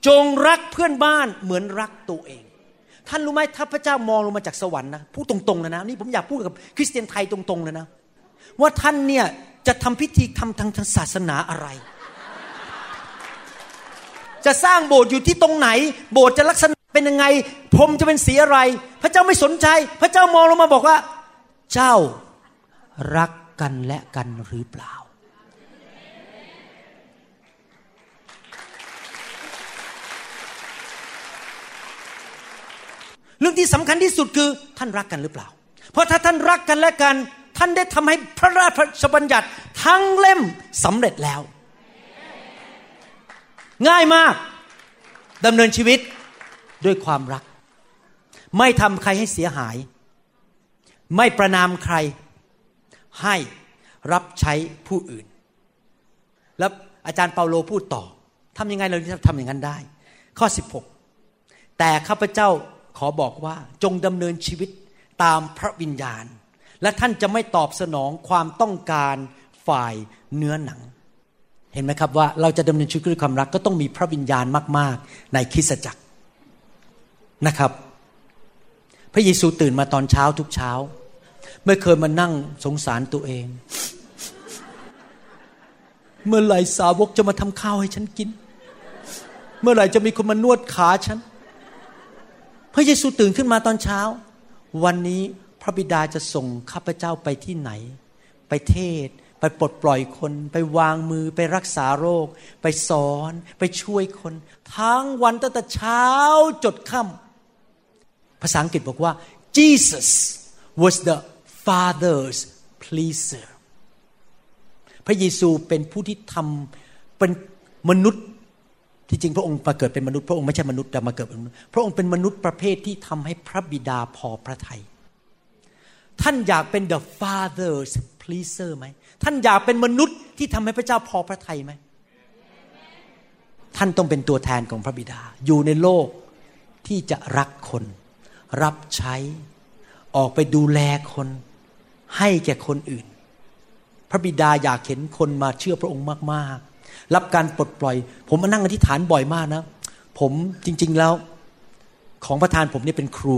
จงรักเพื่อนบ้านเหมือนรักตัวเอง ท่านรู้ไหมถ้าพระเจ้ามองลงมาจากสวรรค์นะพูดตรงๆเลยนะนี่ผมอยากพูดกับคริสเตียนไทยตรงๆเลยนะ ว่าท่านเนี่ยจะทำพิธีทำทางศาสนาอะไร จะสร้างโบสถ์อยู่ที่ตรงไหน โบสถ์จะลักษณะเป็นยังไงพรมจะเป็นสีอะไร พระเจ้าไม่สนใจ พระเจ้ามองลงมาบอกว่า เจ้ารักกันและกันหรือเปล่า เรื่องที่สำคัญที่สุดคือท่านรักกันหรือเปล่า เพราะถ้าท่านรักกันและกัน ท่านได้ทำให้พระราชบัญญัติทั้งเล่มสำเร็จแล้ว ง่ายมากดำเนินชีวิตด้วยความรัก ไม่ทำใครให้เสียหาย ไม่ประนามใคร ให้รับใช้ผู้อื่น แล้วอาจารย์เปาโลพูดต่อทำยังไงเราจะทำอย่างนั้นได้ ข้อ 16 แต่ข้าพเจ้า ขอบอกว่าจงดำเนินชีวิตตามพระวิญญาณ และท่านจะไม่ตอบสนองความต้องการฝ่ายเนื้อหนัง เห็นไหมครับว่าเราจะดำเนินชีวิตด้วยความรักก็ต้องมีพระวิญญาณมาก ๆ ในคริสตจักรนะครับ พระเยซูตื่นมาตอนเช้าทุกเช้า ไม่เคยมานั่งสงสารตัวเอง เมื่อไหร่สาวกจะมาทำข้าวให้ฉันกิน เมื่อไหร่จะมีคนมานวดขาฉัน พระเยซูตื่นขึ้นมาตอนเช้า วันนี้พระบิดาจะส่งข้าพเจ้าไปที่ไหน ไปเทศ ไปปลดปล่อยคน ไปวางมือ ไปรักษาโรค ไปสอน ไปช่วยคน ทั้งวันตั้งแต่เช้าจดค่ำภาษาอังกฤษบอกว่า Jesus was the Father's pleaser พระเยซูเป็นผู้ที่ทำเป็นมนุษย์ ที่จริงพระองค์มาเกิดเป็นมนุษย์พระองค์ไม่ใช่มนุษย์แต่มาเกิดเป็นมนุษย์พระองค์เป็นมนุษย์ประเภทที่ทำให้พระบิดาพอพระทยัยท่านอยากเป็น the father's pleaser ไหมท่านอยากเป็นมนุษย์ที่ทำให้พระเจ้าพอพระทัยไหมท่านต้องเป็นตัวแทนของพระบิดา อยู่ในโลกที่จะรักคน รับใช้ ออกไปดูแลคน ให้แก่คนอื่น พระบิดาอยากเห็นคนมาเชื่อพระองค์มาก ๆ รับการปลดปล่อย ผมมานั่งอธิษฐานบ่อยมากนะ ผมจริง ๆแล้วของประธานผมเนี่ยเป็นครู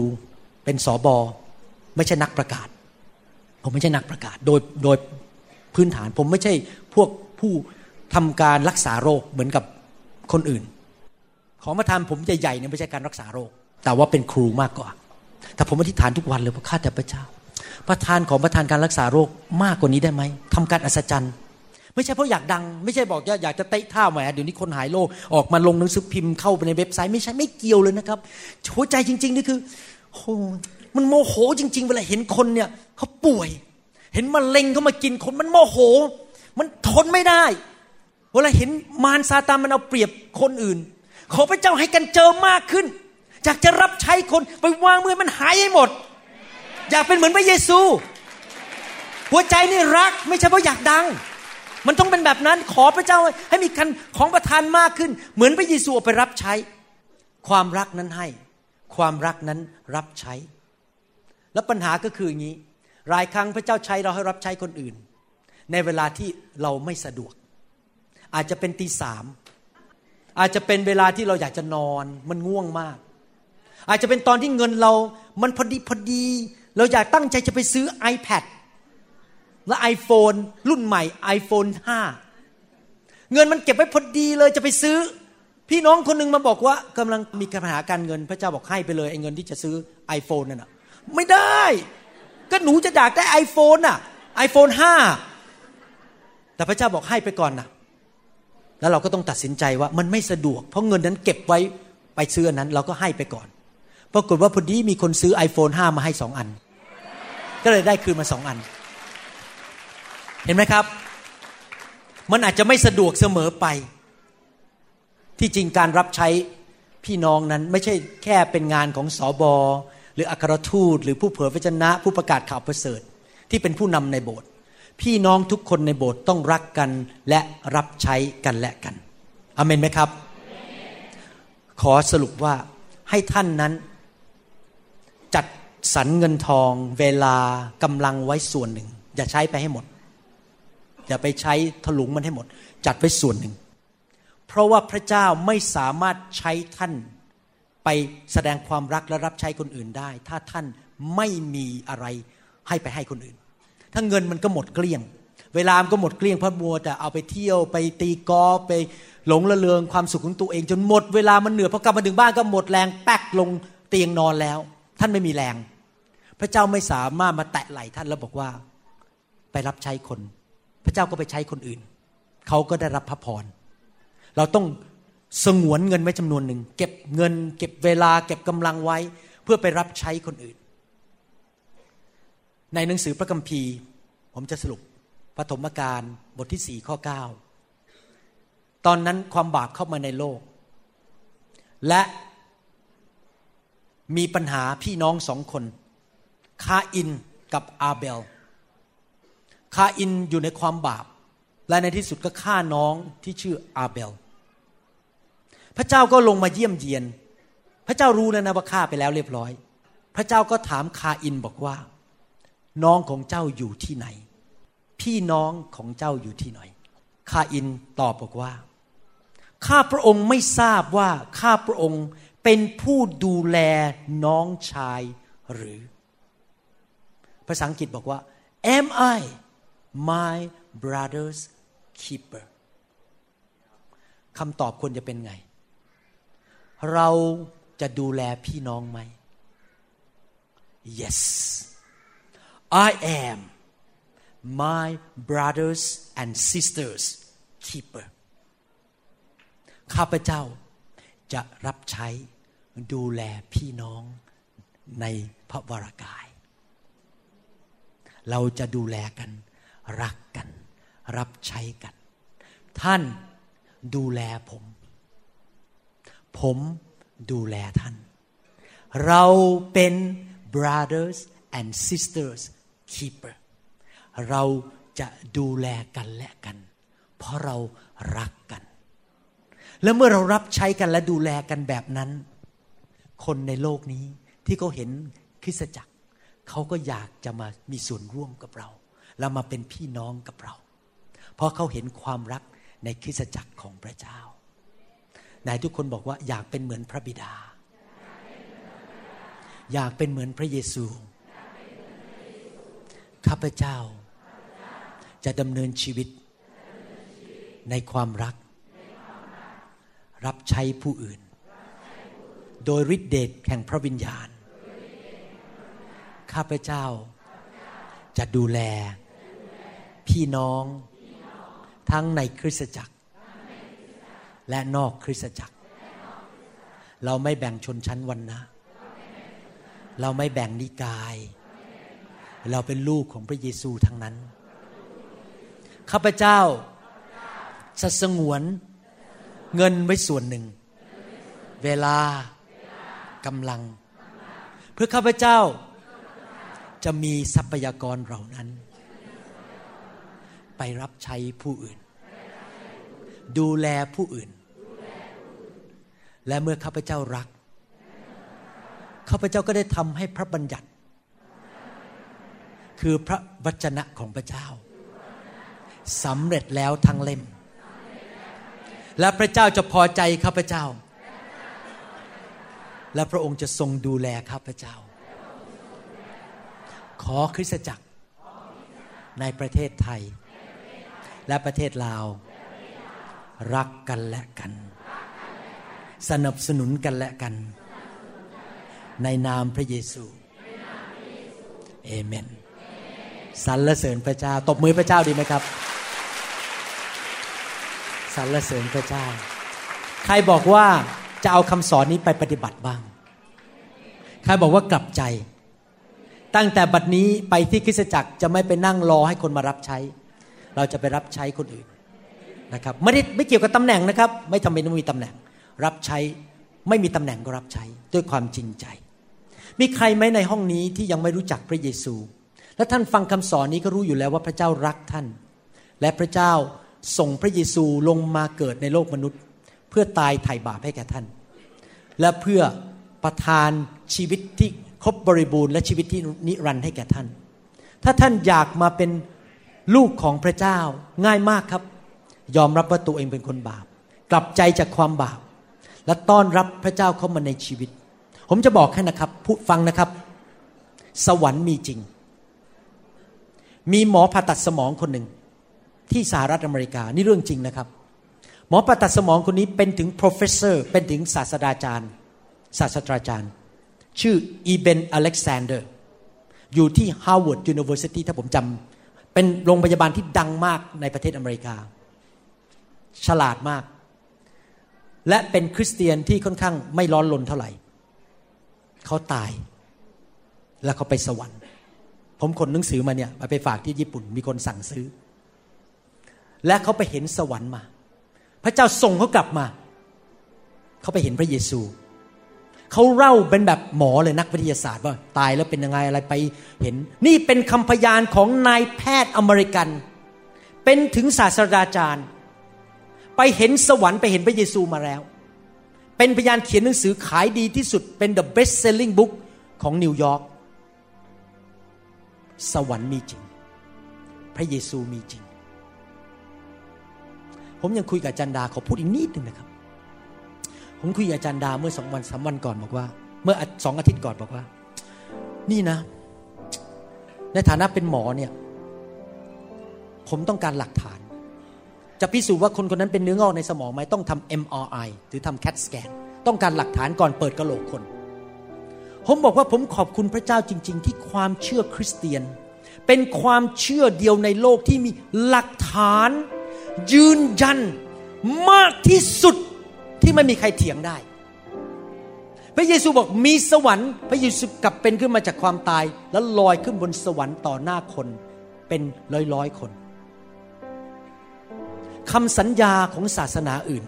เป็นสอบอไม่ใช่นักประกาศ ผมไม่ใช่นักประกาศ โดยโดยพื้นฐาน ผมไม่ใช่พวกผู้ทำการรักษาโรคเหมือนกับคนอื่น ของประธานผมใหญ่ๆเนี่ยไม่ใช่การรักษาโรค แต่ว่าเป็นครูมากกว่า แต่ผมอธิษฐานทุกวันเลยว่าข้าแต่พระเจ้า ประธานของประธานการรักษาโรคมากกว่านี้ได้ไหมทำการอัศจรรย์ ไม่ใช่เพราะอยากดัง ไม่ใช่บอกอยากจะเตะท่าแหมเดี๋ยวนี้คนหายโรคออกมาลงหนังสือพิมพ์เข้าไปในเว็บไซต์ไม่ใช่ไม่เกี่ยวเลยนะครับหัวใจจริง ๆ นี่คือโอ้มันโมโหจริง ๆ เวลาเห็นคนเนี่ยเขาป่วย เห็นมะเร็งเขามากินคนมันโมโห มันทนไม่ได้ เวลาเห็นมารซาตานมันเอาเปรียบคนอื่น ขอพระเจ้าให้กันเจอมากขึ้นอยากจะรับใช้คนไปวางมือมันหายให้หมด อยากเป็นเหมือนพระเยซู หัวใจนี่รักไม่ใช่เพราะอยากดัง มันต้องเป็นแบบนั้นขอพระเจ้าให้มีคันของประทานมากขึ้น เหมือนพระเยซูไปรับใช้ ความรักนั้นให้ ความรักนั้นรับใช้ แล้วปัญหาก็คืออย่างนี้หลายครั้งพระเจ้าใช้เราให้รับใช้คนอื่น ในเวลาที่เราไม่สะดวก อาจจะเป็นตีสามอาจจะเป็นเวลาที่เราอยากจะนอน มันง่วงมาก อาจจะเป็นตอนที่เงินเรา มันพอดีพอดี เราอยากตั้งใจจะไปซื้อ iPad และ iPhone รุ่นใหม่ iPhone 5 เงินมันเก็บไว้พอดีเลยจะไปซื้อ พี่น้องคนหนึ่งมาบอกว่ากำลังมีปัญหาการเงินพระเจ้าบอกให้ไปเลยไอ้เงินที่จะซื้อ iPhone นั่นนะไม่ได้ ก็หนูจะอยากได้ไอโฟนอะไอโฟนห้าแต่พระเจ้าบอกให้ไปก่อนนะแล้วเราก็ต้องตัดสินใจว่ามันไม่สะดวก เพราะเงินนั้นเก็บไว้ไปซื้อนั้น เราก็ให้ไปก่อนปรากฏว่าพอดีมีคนซื้อ iPhone 5 มาให้สองอัน ก็เลยได้คืนมาสองอัน เห็นไหมครับ มันอาจจะไม่สะดวกเสมอไป ที่จริงการรับใช้พี่น้องนั้นไม่ใช่แค่เป็นงานของสอบอหรืออัครทูต หรือผู้เผยพระชนะ ผู้ประกาศข่าวประเสริฐที่เป็นผู้นำในโบสถ์พี่น้องทุกคนในโบสถ์ต้องรักกันและรับใช้กันและกันอเมนไหมครับ ขอสรุปว่าให้ท่านนั้น จัดสรรเงินทอง เวลากำลังไว้ส่วนหนึ่ง อย่าใช้ไปให้หมด อย่าไปใช้ถลุงมันให้หมด จัดไว้ส่วนหนึ่ง เพราะว่าพระเจ้าไม่สามารถใช้ท่านไปแสดงความรักและรับใช้คนอื่นได้ ถ้าท่านไม่มีอะไรให้ไปให้คนอื่น ถ้าเงินมันก็หมดเกลี้ยง เวลามันก็หมดเกลี้ยงพระมัวแต่เอาไปเที่ยวไปตีกอล์ฟไปหลงละเลงความสุขของตัวเอง จนหมดเวลามันเหนื่อยพอกลับมาถึงบ้านก็หมดแรงแป๊กลงเตียงนอนแล้ว ท่านไม่มีแรง พระเจ้าไม่สามารถมาแตะไหล่ท่านแล้วบอกว่า ไปรับใช้คน พระเจ้าก็ไปใช้คนอื่น เขาก็ได้รับพระพร เราต้องสงวนเงินไว้จำนวนหนึ่ง เก็บเงิน เก็บเวลา เก็บกำลังไว้ เพื่อไปรับใช้คนอื่น ในหนังสือพระคัมภีร์ ผมจะสรุปปฐมกาลบทที่สี่ข้อเก้าตอนนั้นความบาปเข้ามาในโลก และมีปัญหาพี่น้องสองคน คาอินกับอาเบล คาอินอยู่ในความบาป และในที่สุดก็ฆ่าน้องที่ชื่ออาเบล พระเจ้าก็ลงมาเยี่ยมเยียน พระเจ้ารู้แล้วนะว่าฆ่าไปแล้วเรียบร้อย พระเจ้าก็ถามคาอินบอกว่า น้องของเจ้าอยู่ที่ไหน พี่น้องของเจ้าอยู่ที่ไหนคาอินตอบบอกว่าข้าพระองค์ไม่ทราบว่าข้าพระองค์เป็นผู้ดูแลน้องชายหรือ ภาษาอังกฤษบอกว่า am I my brother's keeper คำตอบควรจะเป็นไง เราจะดูแลพี่น้องไหม yes I am my brothers and sisters keeper ข้าพเจ้าจะรับใช้ดูแลพี่น้องในพระวรากาย เราจะดูแลกัน รักกัน รับใช้กัน ท่านดูแลผม ผมดูแลท่าน เราเป็น brothers and sisters keeper เราจะดูแลกันและกัน เพราะเรารักกัน และเมื่อเรารับใช้กันและดูแลกันแบบนั้น คนในโลกนี้ที่เขาเห็นคริสตจักร เขาก็อยากจะมามีส่วนร่วมกับเรา แล้วมาเป็นพี่น้องกับเรา เพราะเขาเห็นความรักในคริสตจักรของพระเจ้านายทุกคนบอกว่าอยากเป็นเหมือนพระบิดา อยากเป็นเหมือนพระเยซู ข้าพเจ้า จะดำเนินชีวิต ในความรัก รับใช้ผู้อื่น โดยฤทธิเดชแห่งพระวิญญาณ ข้าพเจ้าจะดูแล พี่น้อง ทั้งในคริสตจักร และนอกคริสตจักร เราไม่แบ่งชนชั้นวันนะ เราไม่แบ่งนิกาย เราเป็นลูกของพระเยซูทั้งนั้น ข้าพเจ้าจะสงวนเงินไว้ส่วนหนึ่ง เวลากำลัง เพื่อข้าพเจ้าจะมีทรัพยากรเหล่านั้น ไปรับใช้ผู้อื่น ดูแลผู้อื่น และเมื่อข้าพเจ้ารัก ข้าพเจ้าก็ได้ทำให้พระบัญญัติ คือพระวจนะของพระเจ้าสำเร็จแล้วทั้งเล่ม และพระเจ้าจะพอใจข้าพเจ้า และพระองค์จะทรงดูแลข้าพเจ้า ขอคริสตจักรในประเทศไทย และประเทศลาว รักกันและกัน สนับสนุนกันและกัน ในนามพระเยซูเอเมนสรรเสริญพระเจ้า ตบมือพระเจ้าดีไหมครับสรรเสริญพระเจ้า ใครบอกว่าจะเอาคำสอนนี้ไปปฏิบัติบ้าง ใครบอกว่ากลับใจ ตั้งแต่บัดนี้ไปที่คริสตจักรจะไม่ไปนั่งรอให้คนมารับใช้ เราจะไปรับใช้คนอื่นนะครับไม่ได้ไม่เกี่ยวกับตำแหน่งนะครับ ไม่จำเป็นต้องมีตำแหน่ง รับใช้ไม่มีตำแหน่งก็รับใช้ด้วยความจริงใจ มีใครไหมในห้องนี้ที่ยังไม่รู้จักพระเยซู และท่านฟังคำสอนนี้ก็รู้อยู่แล้วว่าพระเจ้ารักท่าน และพระเจ้าส่งพระเยซูลงมาเกิดในโลกมนุษย์ เพื่อตายไถ่บาปให้แก่ท่าน และเพื่อประทานชีวิตที่ครบบริบูรณ์และชีวิตที่นิรันดร์ให้แก่ท่าน ถ้าท่านอยากมาเป็น ลูกของพระเจ้าง่ายมากครับ ยอมรับว่าตัวเองเป็นคนบาป กลับใจจากความบาป และต้อนรับพระเจ้าเข้ามาในชีวิต ผมจะบอกให้นะครับ พูดฟังนะครับ สวรรค์มีจริง มีหมอผ่าตัดสมองคนหนึ่ง ที่สหรัฐอเมริกานี่เรื่องจริงนะครับ หมอผ่าตัดสมองคนนี้เป็นถึง professor เป็นถึงศาสตราจารย์ ศาสตราจารย์ ชื่อ Eben Alexanderอยู่ที่ Harvard University ถ้าผมจำ เป็นโรงพยาบาลที่ดังมากในประเทศอเมริกา ฉลาดมาก และเป็นคริสเตียนที่ค่อนข้างไม่ร้อนลนเท่าไหร่ เขาตาย แล้วเขาไปสวรรค์ ผมขนหนังสือมาเนี่ยไปฝากที่ญี่ปุ่นมีคนสั่งซื้อ และเขาไปเห็นสวรรค์มา พระเจ้าส่งเขากลับมา เขาไปเห็นพระเยซู เขาเล่าเป็นแบบหมอเลยนักวิทยาศาสตร์ว่าตายแล้วเป็นยังไงอะไรไปเห็น นี่เป็นคำพยานของนายแพทย์อเมริกัน เป็นถึงศาสตราจารย์ ไปเห็นสวรรค์ไปเห็นพระเยซูมาแล้ว เป็นพยานเขียนหนังสือขายดีที่สุดเป็น the best selling book ของนิวยอร์กสวรรค์มีจริง พระเยซูมีจริง ผมยังคุยกับจารย์ดาขอพูดอีกนิดหนึ่งนะครับ ผมคุยอาจารย์ดาเมื่อสองวันสามวันก่อนบอกว่า เมื่อสองอาทิตย์ก่อนบอกว่า นี่นะ ในฐานะเป็นหมอเนี่ย ผมต้องการหลักฐาน จะพิสูจน์ว่าคนคนนั้นเป็นเนื้องอกในสมองไหมต้องทำ MRI หรือทำ CAT scan ต้องการหลักฐานก่อนเปิดกระโหลกคน ผมบอกว่าผมขอบคุณพระเจ้าจริง ๆ ที่ความเชื่อคริสเตียน เป็นความเชื่อเดียวในโลกที่มีหลักฐาน ยืนยันมากที่สุด ที่ไม่มีใครเถียงได้ พระเยซูบอกมีสวรรค์ พระเยซูกลับเป็นขึ้นมาจากความตาย แล้วลอยขึ้นบนสวรรค์ต่อหน้าคนเป็นร้อยร้อยคนคำสัญญาของศาสนาอื่น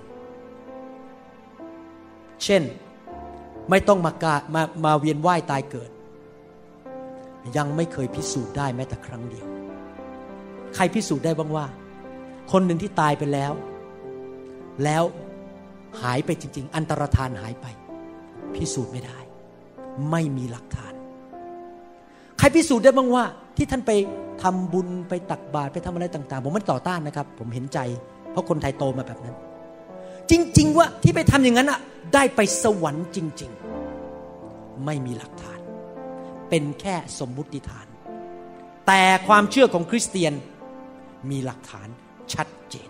เช่นไม่ต้องมากามามาเวียนว่ายตายเกิด ยังไม่เคยพิสูจน์ได้แม้แต่ครั้งเดียว ใครพิสูจน์ได้บ้างว่า คนหนึ่งที่ตายไปแล้ว แล้ว หายไปจริง ๆ อันตรธานหายไป พิสูจน์ไม่ได้ ไม่มีหลักฐาน ใครพิสูจน์ได้บ้างว่า ที่ท่านไปทำบุญไปตักบาตรไปทำอะไรต่าง ๆ ผมไม่ต่อต้านนะครับ ผมเห็นใจ เพราะคนไทยโตมาแบบนั้น จริง ๆ ว่าที่ไปทำอย่างนั้นอะได้ไปสวรรค์จริง ๆ ไม่มีหลักฐาน เป็นแค่สมมุติฐาน แต่ความเชื่อของคริสเตียนมีหลักฐานชัดเจน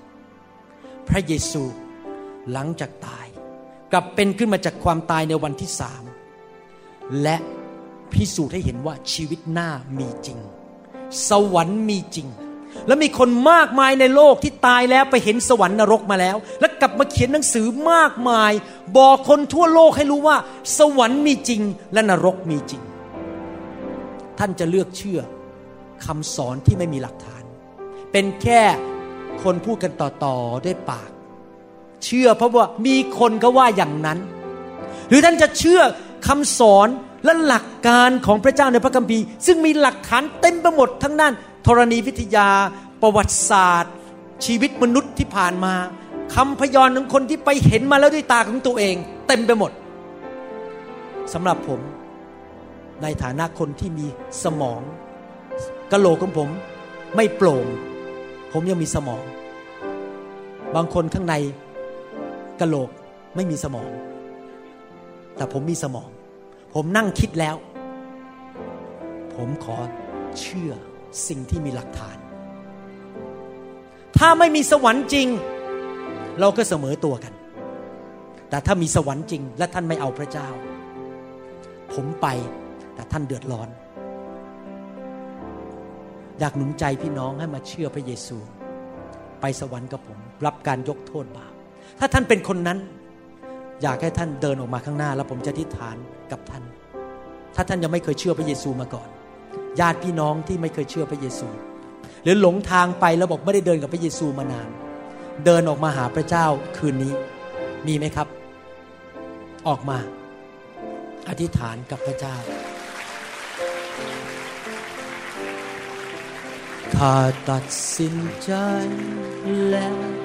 พระเยซู หลังจากตาย กลับเป็นขึ้นมาจากความตายในวันที่สามและพิสูจน์ให้เห็นว่าชีวิตหน้ามีจริง สวรรค์มีจริง และมีคนมากมายในโลกที่ตายแล้วไปเห็นสวรรค์นรกมาแล้ว และกลับมาเขียนหนังสือมากมาย บอกคนทั่วโลกให้รู้ว่า สวรรค์มีจริง และนรกมีจริง ท่านจะเลือกเชื่อคำสอนที่ไม่มีหลักฐาน เป็นแค่คนพูดกันต่อๆด้วยปาก เชื่อ เพราะว่ามีคนก็ว่าอย่างนั้น หรือท่านจะเชื่อคำสอนและหลักการของพระเจ้าในพระคัมภีร์ ซึ่งมีหลักฐานเต็มไปหมดทั้งนั้นธรณีวิทยา ประวัติศาสตร์ ชีวิตมนุษย์ที่ผ่านมาคำพยานของคนที่ไปเห็นมาแล้วด้วยตาของตัวเอง เต็มไปหมดสำหรับผม ในฐานะคนที่มีสมองกะโหลกของผมไม่โปร่ง ผมยังมีสมอง บางคนข้างใน กะโหลกไม่มีสมอง แต่ผมมีสมอง ผมนั่งคิดแล้ว ผมขอเชื่อสิ่งที่มีหลักฐาน ถ้าไม่มีสวรรค์จริง เราก็เสมอตัวกัน แต่ถ้ามีสวรรค์จริง และท่านไม่เอาพระเจ้า ผมไปแต่ท่านเดือดร้อน อยากหนุนใจพี่น้องให้มาเชื่อพระเยซู ไปสวรรค์กับผม รับการยกโทษบาป ถ้าท่านเป็นคนนั้น อยากให้ท่านเดินออกมาข้างหน้า แล้วผมจะทิฏฐานกับท่าน ถ้าท่านยังไม่เคยเชื่อพระเยซูมาก่อน ญาติพี่น้องที่ไม่เคยเชื่อพระเยซู หรือหลงทางไปแล้วบอกไม่ได้เดินกับพระเยซูมานาน เดินออกมาหาพระเจ้าคืนนี้ มีไหมครับ ออกมา อธิษฐานกับพระเจ้าข้าตัดสินใจแล้ว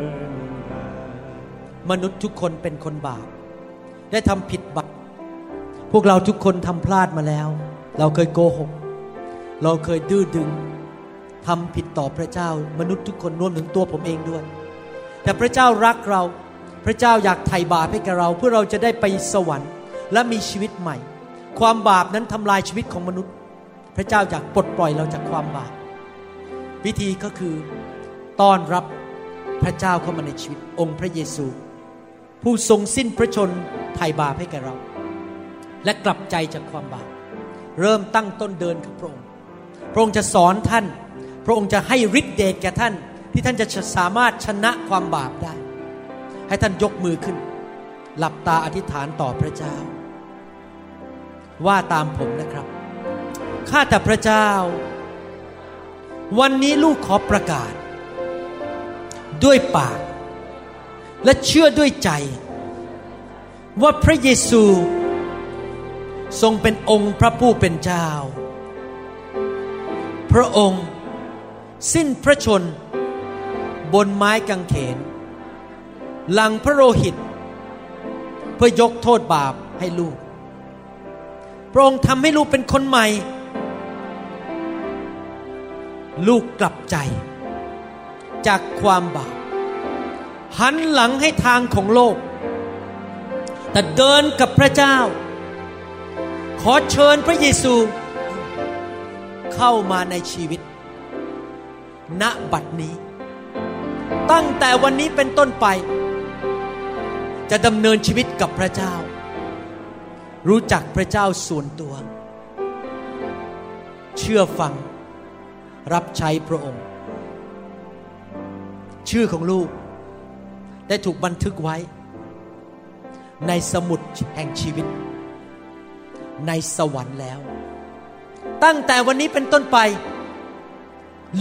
มนุษย์ทุกคนเป็นคนบาป ได้ทำผิดบาปพวกเราทุกคนทำพลาดมาแล้ว เราเคยโกหก เราเคยดื้อดึงทำผิดต่อพระเจ้ามนุษย์ทุกคนรวมถึงตัวผมเองด้วย แต่พระเจ้ารักเรา พระเจ้าอยากไถ่บาปให้กับเรา เพื่อเราจะได้ไปสวรรค์ และมีชีวิตใหม่ ความบาปนั้นทำลายชีวิตของมนุษย์ พระเจ้าอยากปลดปล่อยเราจากความบาป วิธีก็คือต้อนรับพระเจ้าเข้ามาในชีวิตองค์พระเยซู ผู้ทรงสิ้นพระชนไถ่บาปให้แก่เรา และกลับใจจากความบาปเริ่มตั้งต้นเดินกับพระองค์ พระองค์จะสอนท่าน พระองค์จะให้ฤทธิเดชแก่ท่านที่ท่านจะสามารถชนะความบาปได้ ให้ท่านยกมือขึ้น หลับตาอธิษฐานต่อพระเจ้า ว่าตามผมนะครับ ข้าแต่พระเจ้า วันนี้ลูกขอประกาศ ด้วยปาก และเชื่อด้วยใจ ว่าพระเยซูทรงเป็นองค์พระผู้เป็นเจ้า พระองค์สิ้นพระชน บนไม้กางเขน หลังพระโลหิต เพื่อยกโทษบาปให้ลูก พระองค์ทำให้ลูกเป็นคนใหม่ ลูกกลับใจ จากความบาป หันหลังให้ทางของโลก แต่เดินกับพระเจ้า ขอเชิญพระเยซูเข้ามาในชีวิต ณบัดนี้ ตั้งแต่วันนี้เป็นต้นไป จะดำเนินชีวิตกับพระเจ้า รู้จักพระเจ้าส่วนตัว เชื่อฟัง รับใช้พระองค์ ชื่อของลูก ได้ถูกบันทึกไว้ ในสมุดแห่งชีวิต ในสวรรค์แล้ว ตั้งแต่วันนี้เป็นต้นไป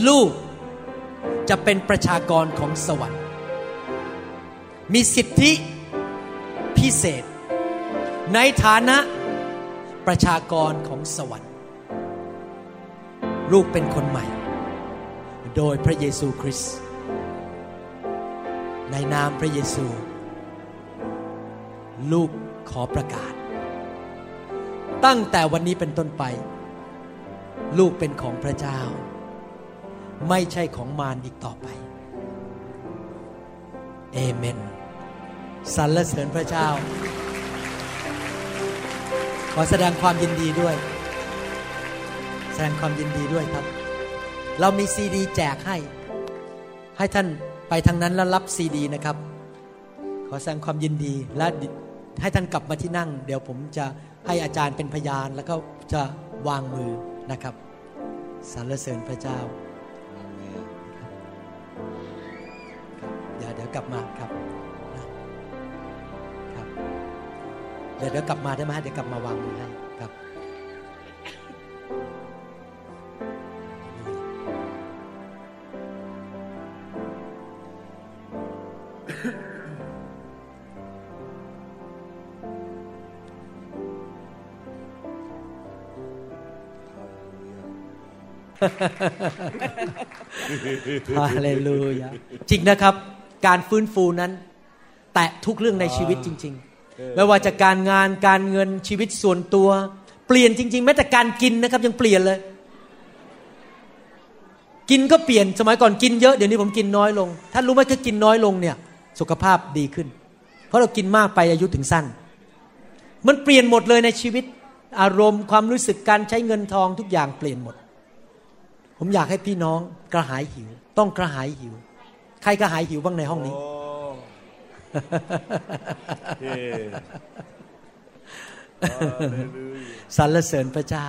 ลูกจะเป็นประชากรของสวรรค์ มีสิทธิพิเศษ ในฐานะประชากรของสวรรค์ ลูกเป็นคนใหม่ โดยพระเยซูคริสต์ ในนามพระเยซู ลูกขอประกาศ ตั้งแต่วันนี้เป็นต้นไป ลูกเป็นของพระเจ้า ไม่ใช่ของมารอีกต่อไปเอเมนสรรเสริญพระเจ้า ขอแสดงความยินดีด้วย แสดงความยินดีด้วยครับ เรามีซีดีแจกให้ ให้ท่าน ไปทางนั้นแล้วรับซีดีนะครับ ขอแสดงความยินดีและให้ท่านกลับมาที่นั่ง เดี๋ยวผมจะให้อาจารย์เป็นพยาน แล้วก็จะวางมือนะครับสรรเสริญพระเจ้าเดี๋ยวเดี๋ยวกลับมาครับนะครับ เดี๋ยวเดี๋ยวกลับมาได้ไหมเดี๋ยวกลับมาวางมือให้ครับ ฮาเลลูยาจริงนะครับ การฟื้นฟูนั้น แตะทุกเรื่องในชีวิตจริง ๆ ไม่ว่าจะการงานการเงินชีวิตส่วนตัว เปลี่ยนจริง ๆ แม้แต่การกินนะครับยังเปลี่ยนเลย กินก็เปลี่ยนสมัยก่อนกินเยอะเดี๋ยวนี้ผมกินน้อยลงท่านรู้ไหมคือกินน้อยลงเนี่ย สุขภาพดีขึ้น เพราะเรากินมากไปอายุถึงสั้น มันเปลี่ยนหมดเลยในชีวิตอารมณ์ความรู้สึกการใช้เงินทองทุกอย่างเปลี่ยนหมด ผมอยากให้พี่น้องกระหายหิว ต้องกระหายหิว ใครกระหายหิวบ้างในห้องนี้สรรเสริญพระเจ้า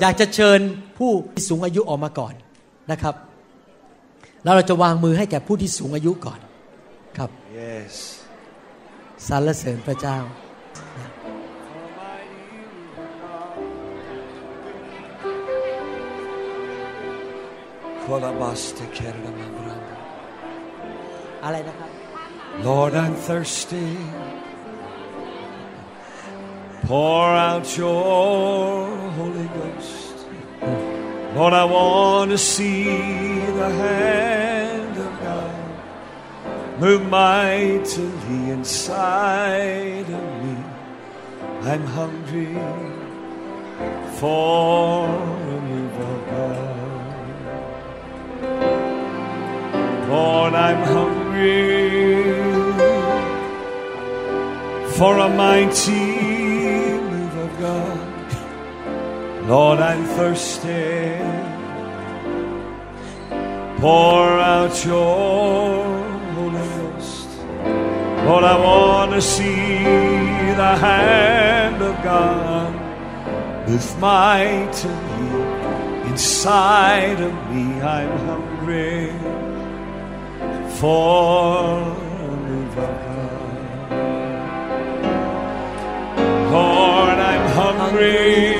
อยากจะเชิญผู้ที่สูงอายุออกมาก่อนนะครับ แล้วเราจะวางมือให้แก่ผู้ที่สูงอายุก่อนครับ Yes. สรรเสริญพระเจ้า อะไรนะครับ Lord, I'm thirsty. Pour out your Holy Ghost. Lord, I want to see the hand of God move mightily inside of me. I'm hungry for a move of God. Lord, I'm hungry for a mighty move of God. Lord, I'm thirsty. Pour out your Holy Ghost. Lord, I want to see the hand of God move mightily inside of me. I'm hungry Lord, I'm hungry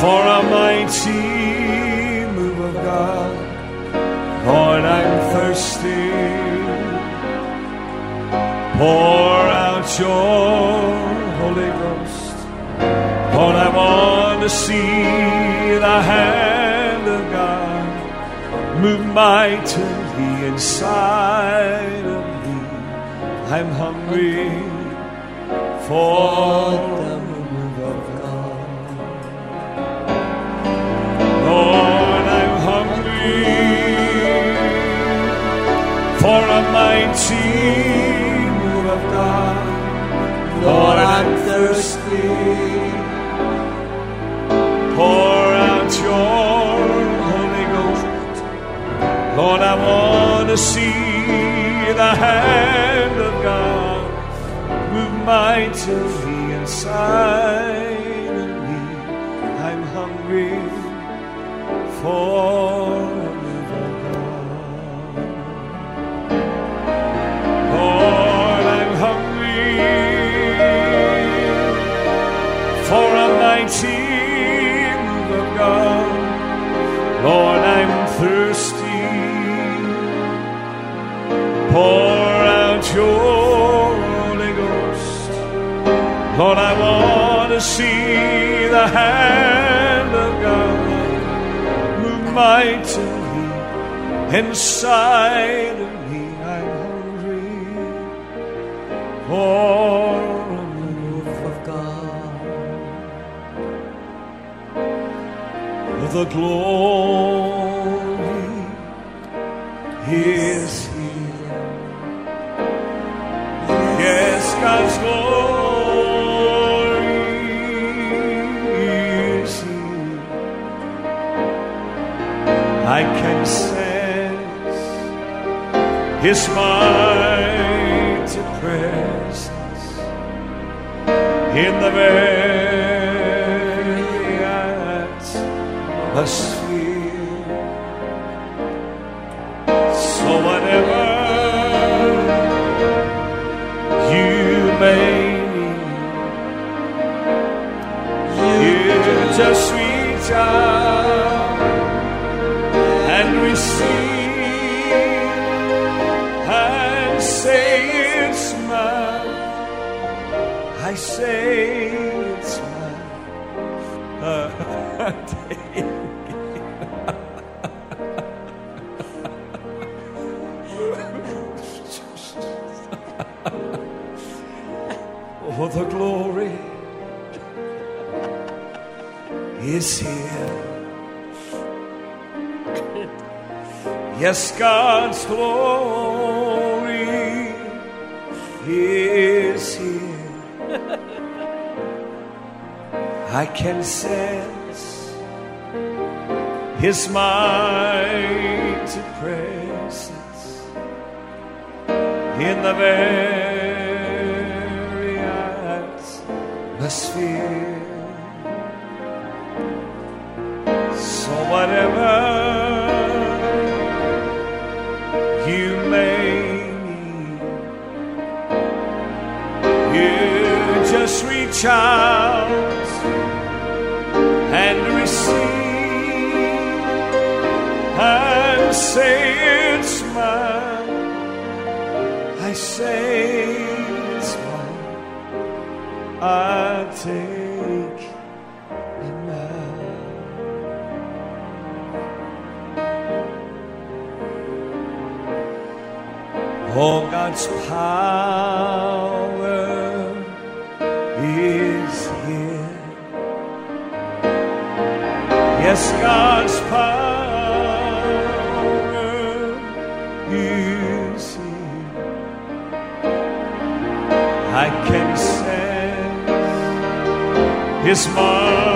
for a mighty move of God. Lord, I'm thirsty. Pour out your Holy Ghost. Lord, I want to see the hand move mightily inside of me. I'm hungry for the move of God. Lord, I'm hungry for a mighty move of God. Lord, I'm thirsty. Pour out your Lord, I want to see the hand of God move mightily inside of me. I'm hungry for of God. Lord, I'm hungry for a mighty move of God. Lord, Pour out your Holy Ghost. Lord, I want to see the hand of God move mightily inside of me. I'm hungry for a move of God. The glory is I can sense His mighty presence in the very just is here. Yes, God's glory is here. I can sense His mighty presence in the very atmosphere. child and receive and say it's mine. I say it's mine. I take it now. Oh, God's power bless God's power you see I can sense his might.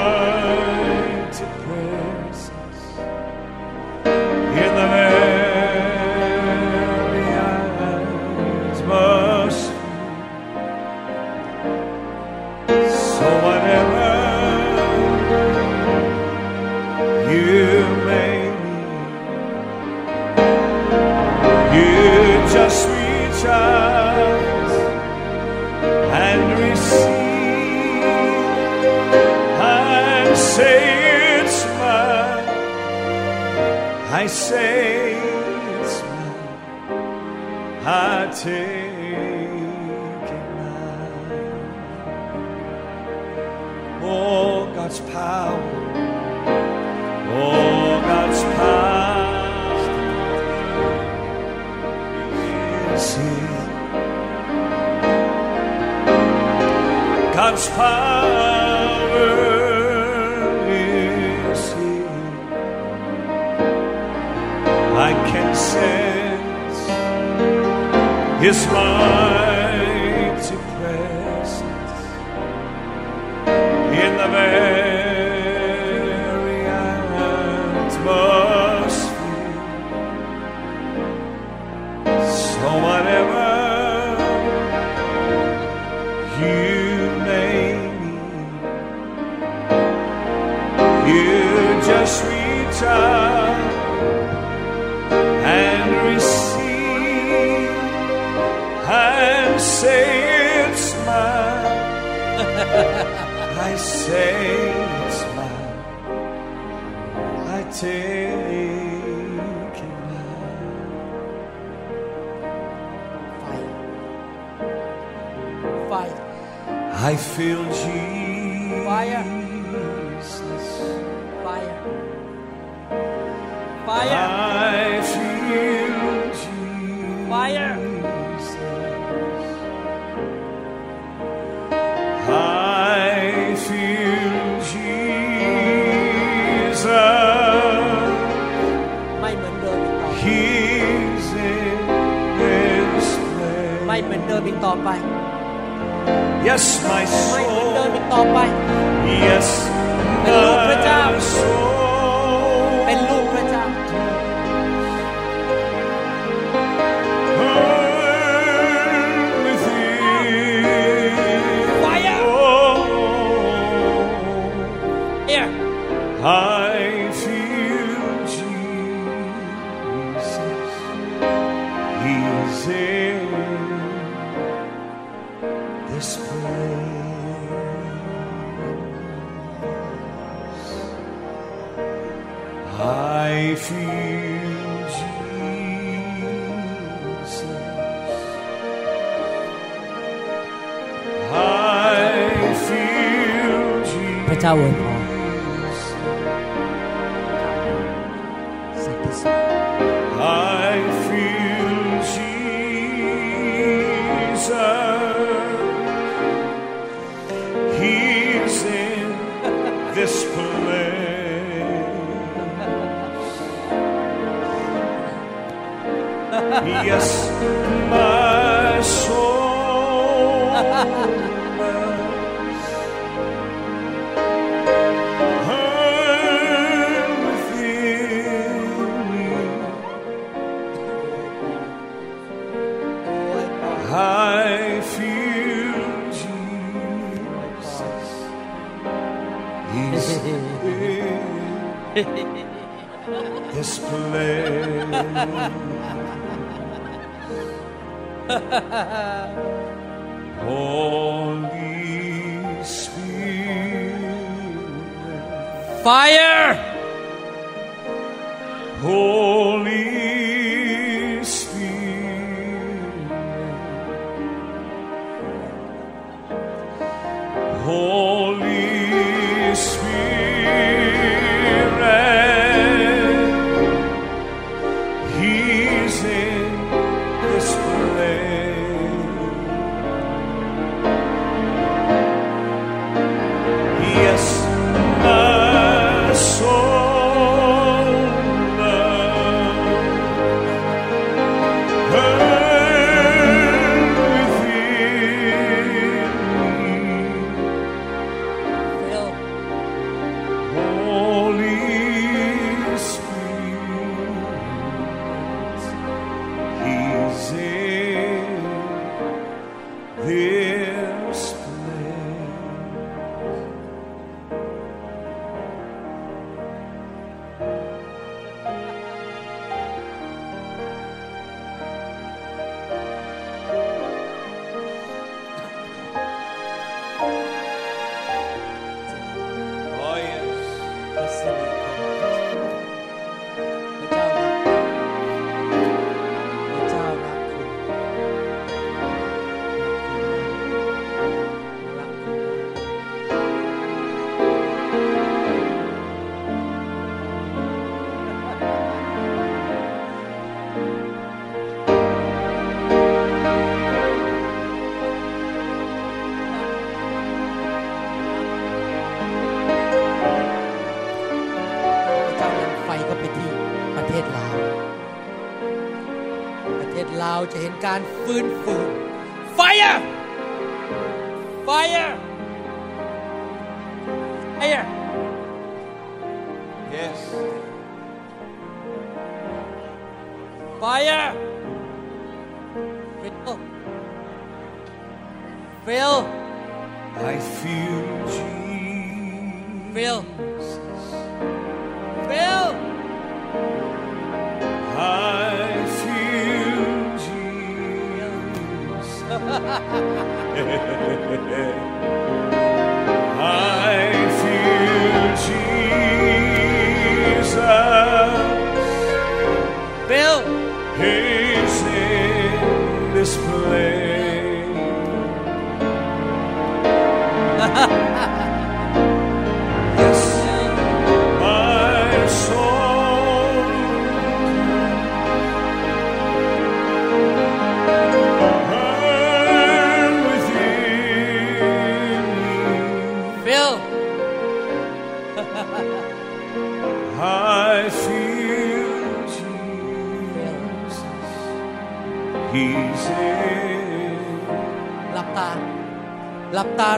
power is here. I can sense His smile. I feel Jesus. Fire. Fire. Fire. Yes my soul. Yes my soul. Está bueno. Holy Spirit. Fire!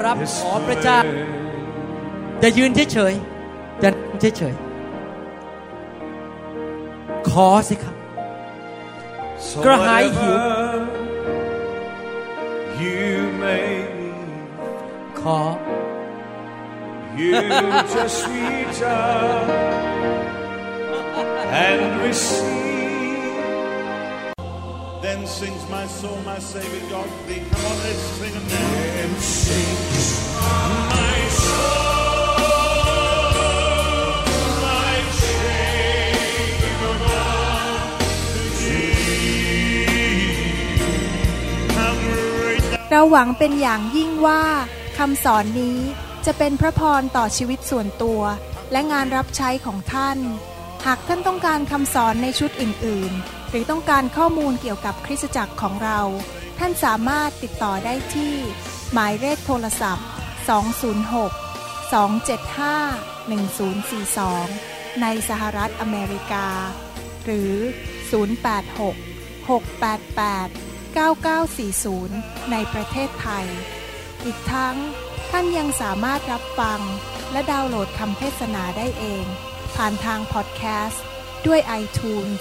รับ this ขอพระเจ้า place. จะยืนเฉยๆจะนั่งเฉยๆขอสิครับ So กระหายหิว whatever You may need, ขอ you just reach out and receive. Then sings my soul, my Savior God thee. Come on, let's sing it now. Then sings my soul. เราหวังเป็นอย่างยิ่งว่าคำสอนนี้จะเป็นพระพรต่อชีวิตส่วนตัว และงานรับใช้ของท่าน หากท่านต้องการคำสอนในชุดอื่น ๆ หรือต้องการข้อมูลเกี่ยวกับคริสตจักรของเรา ท่านสามารถติดต่อได้ที่ หมายเลขโทรศัพท์ 206 275 1042 ในสหรัฐอเมริกา หรือ 086 688 9940 ในประเทศไทย อีกทั้งท่านยังสามารถรับฟัง และดาวน์โหลดคำเทศนาได้เอง ผ่านทางพอดแคสต์ด้วย iTunes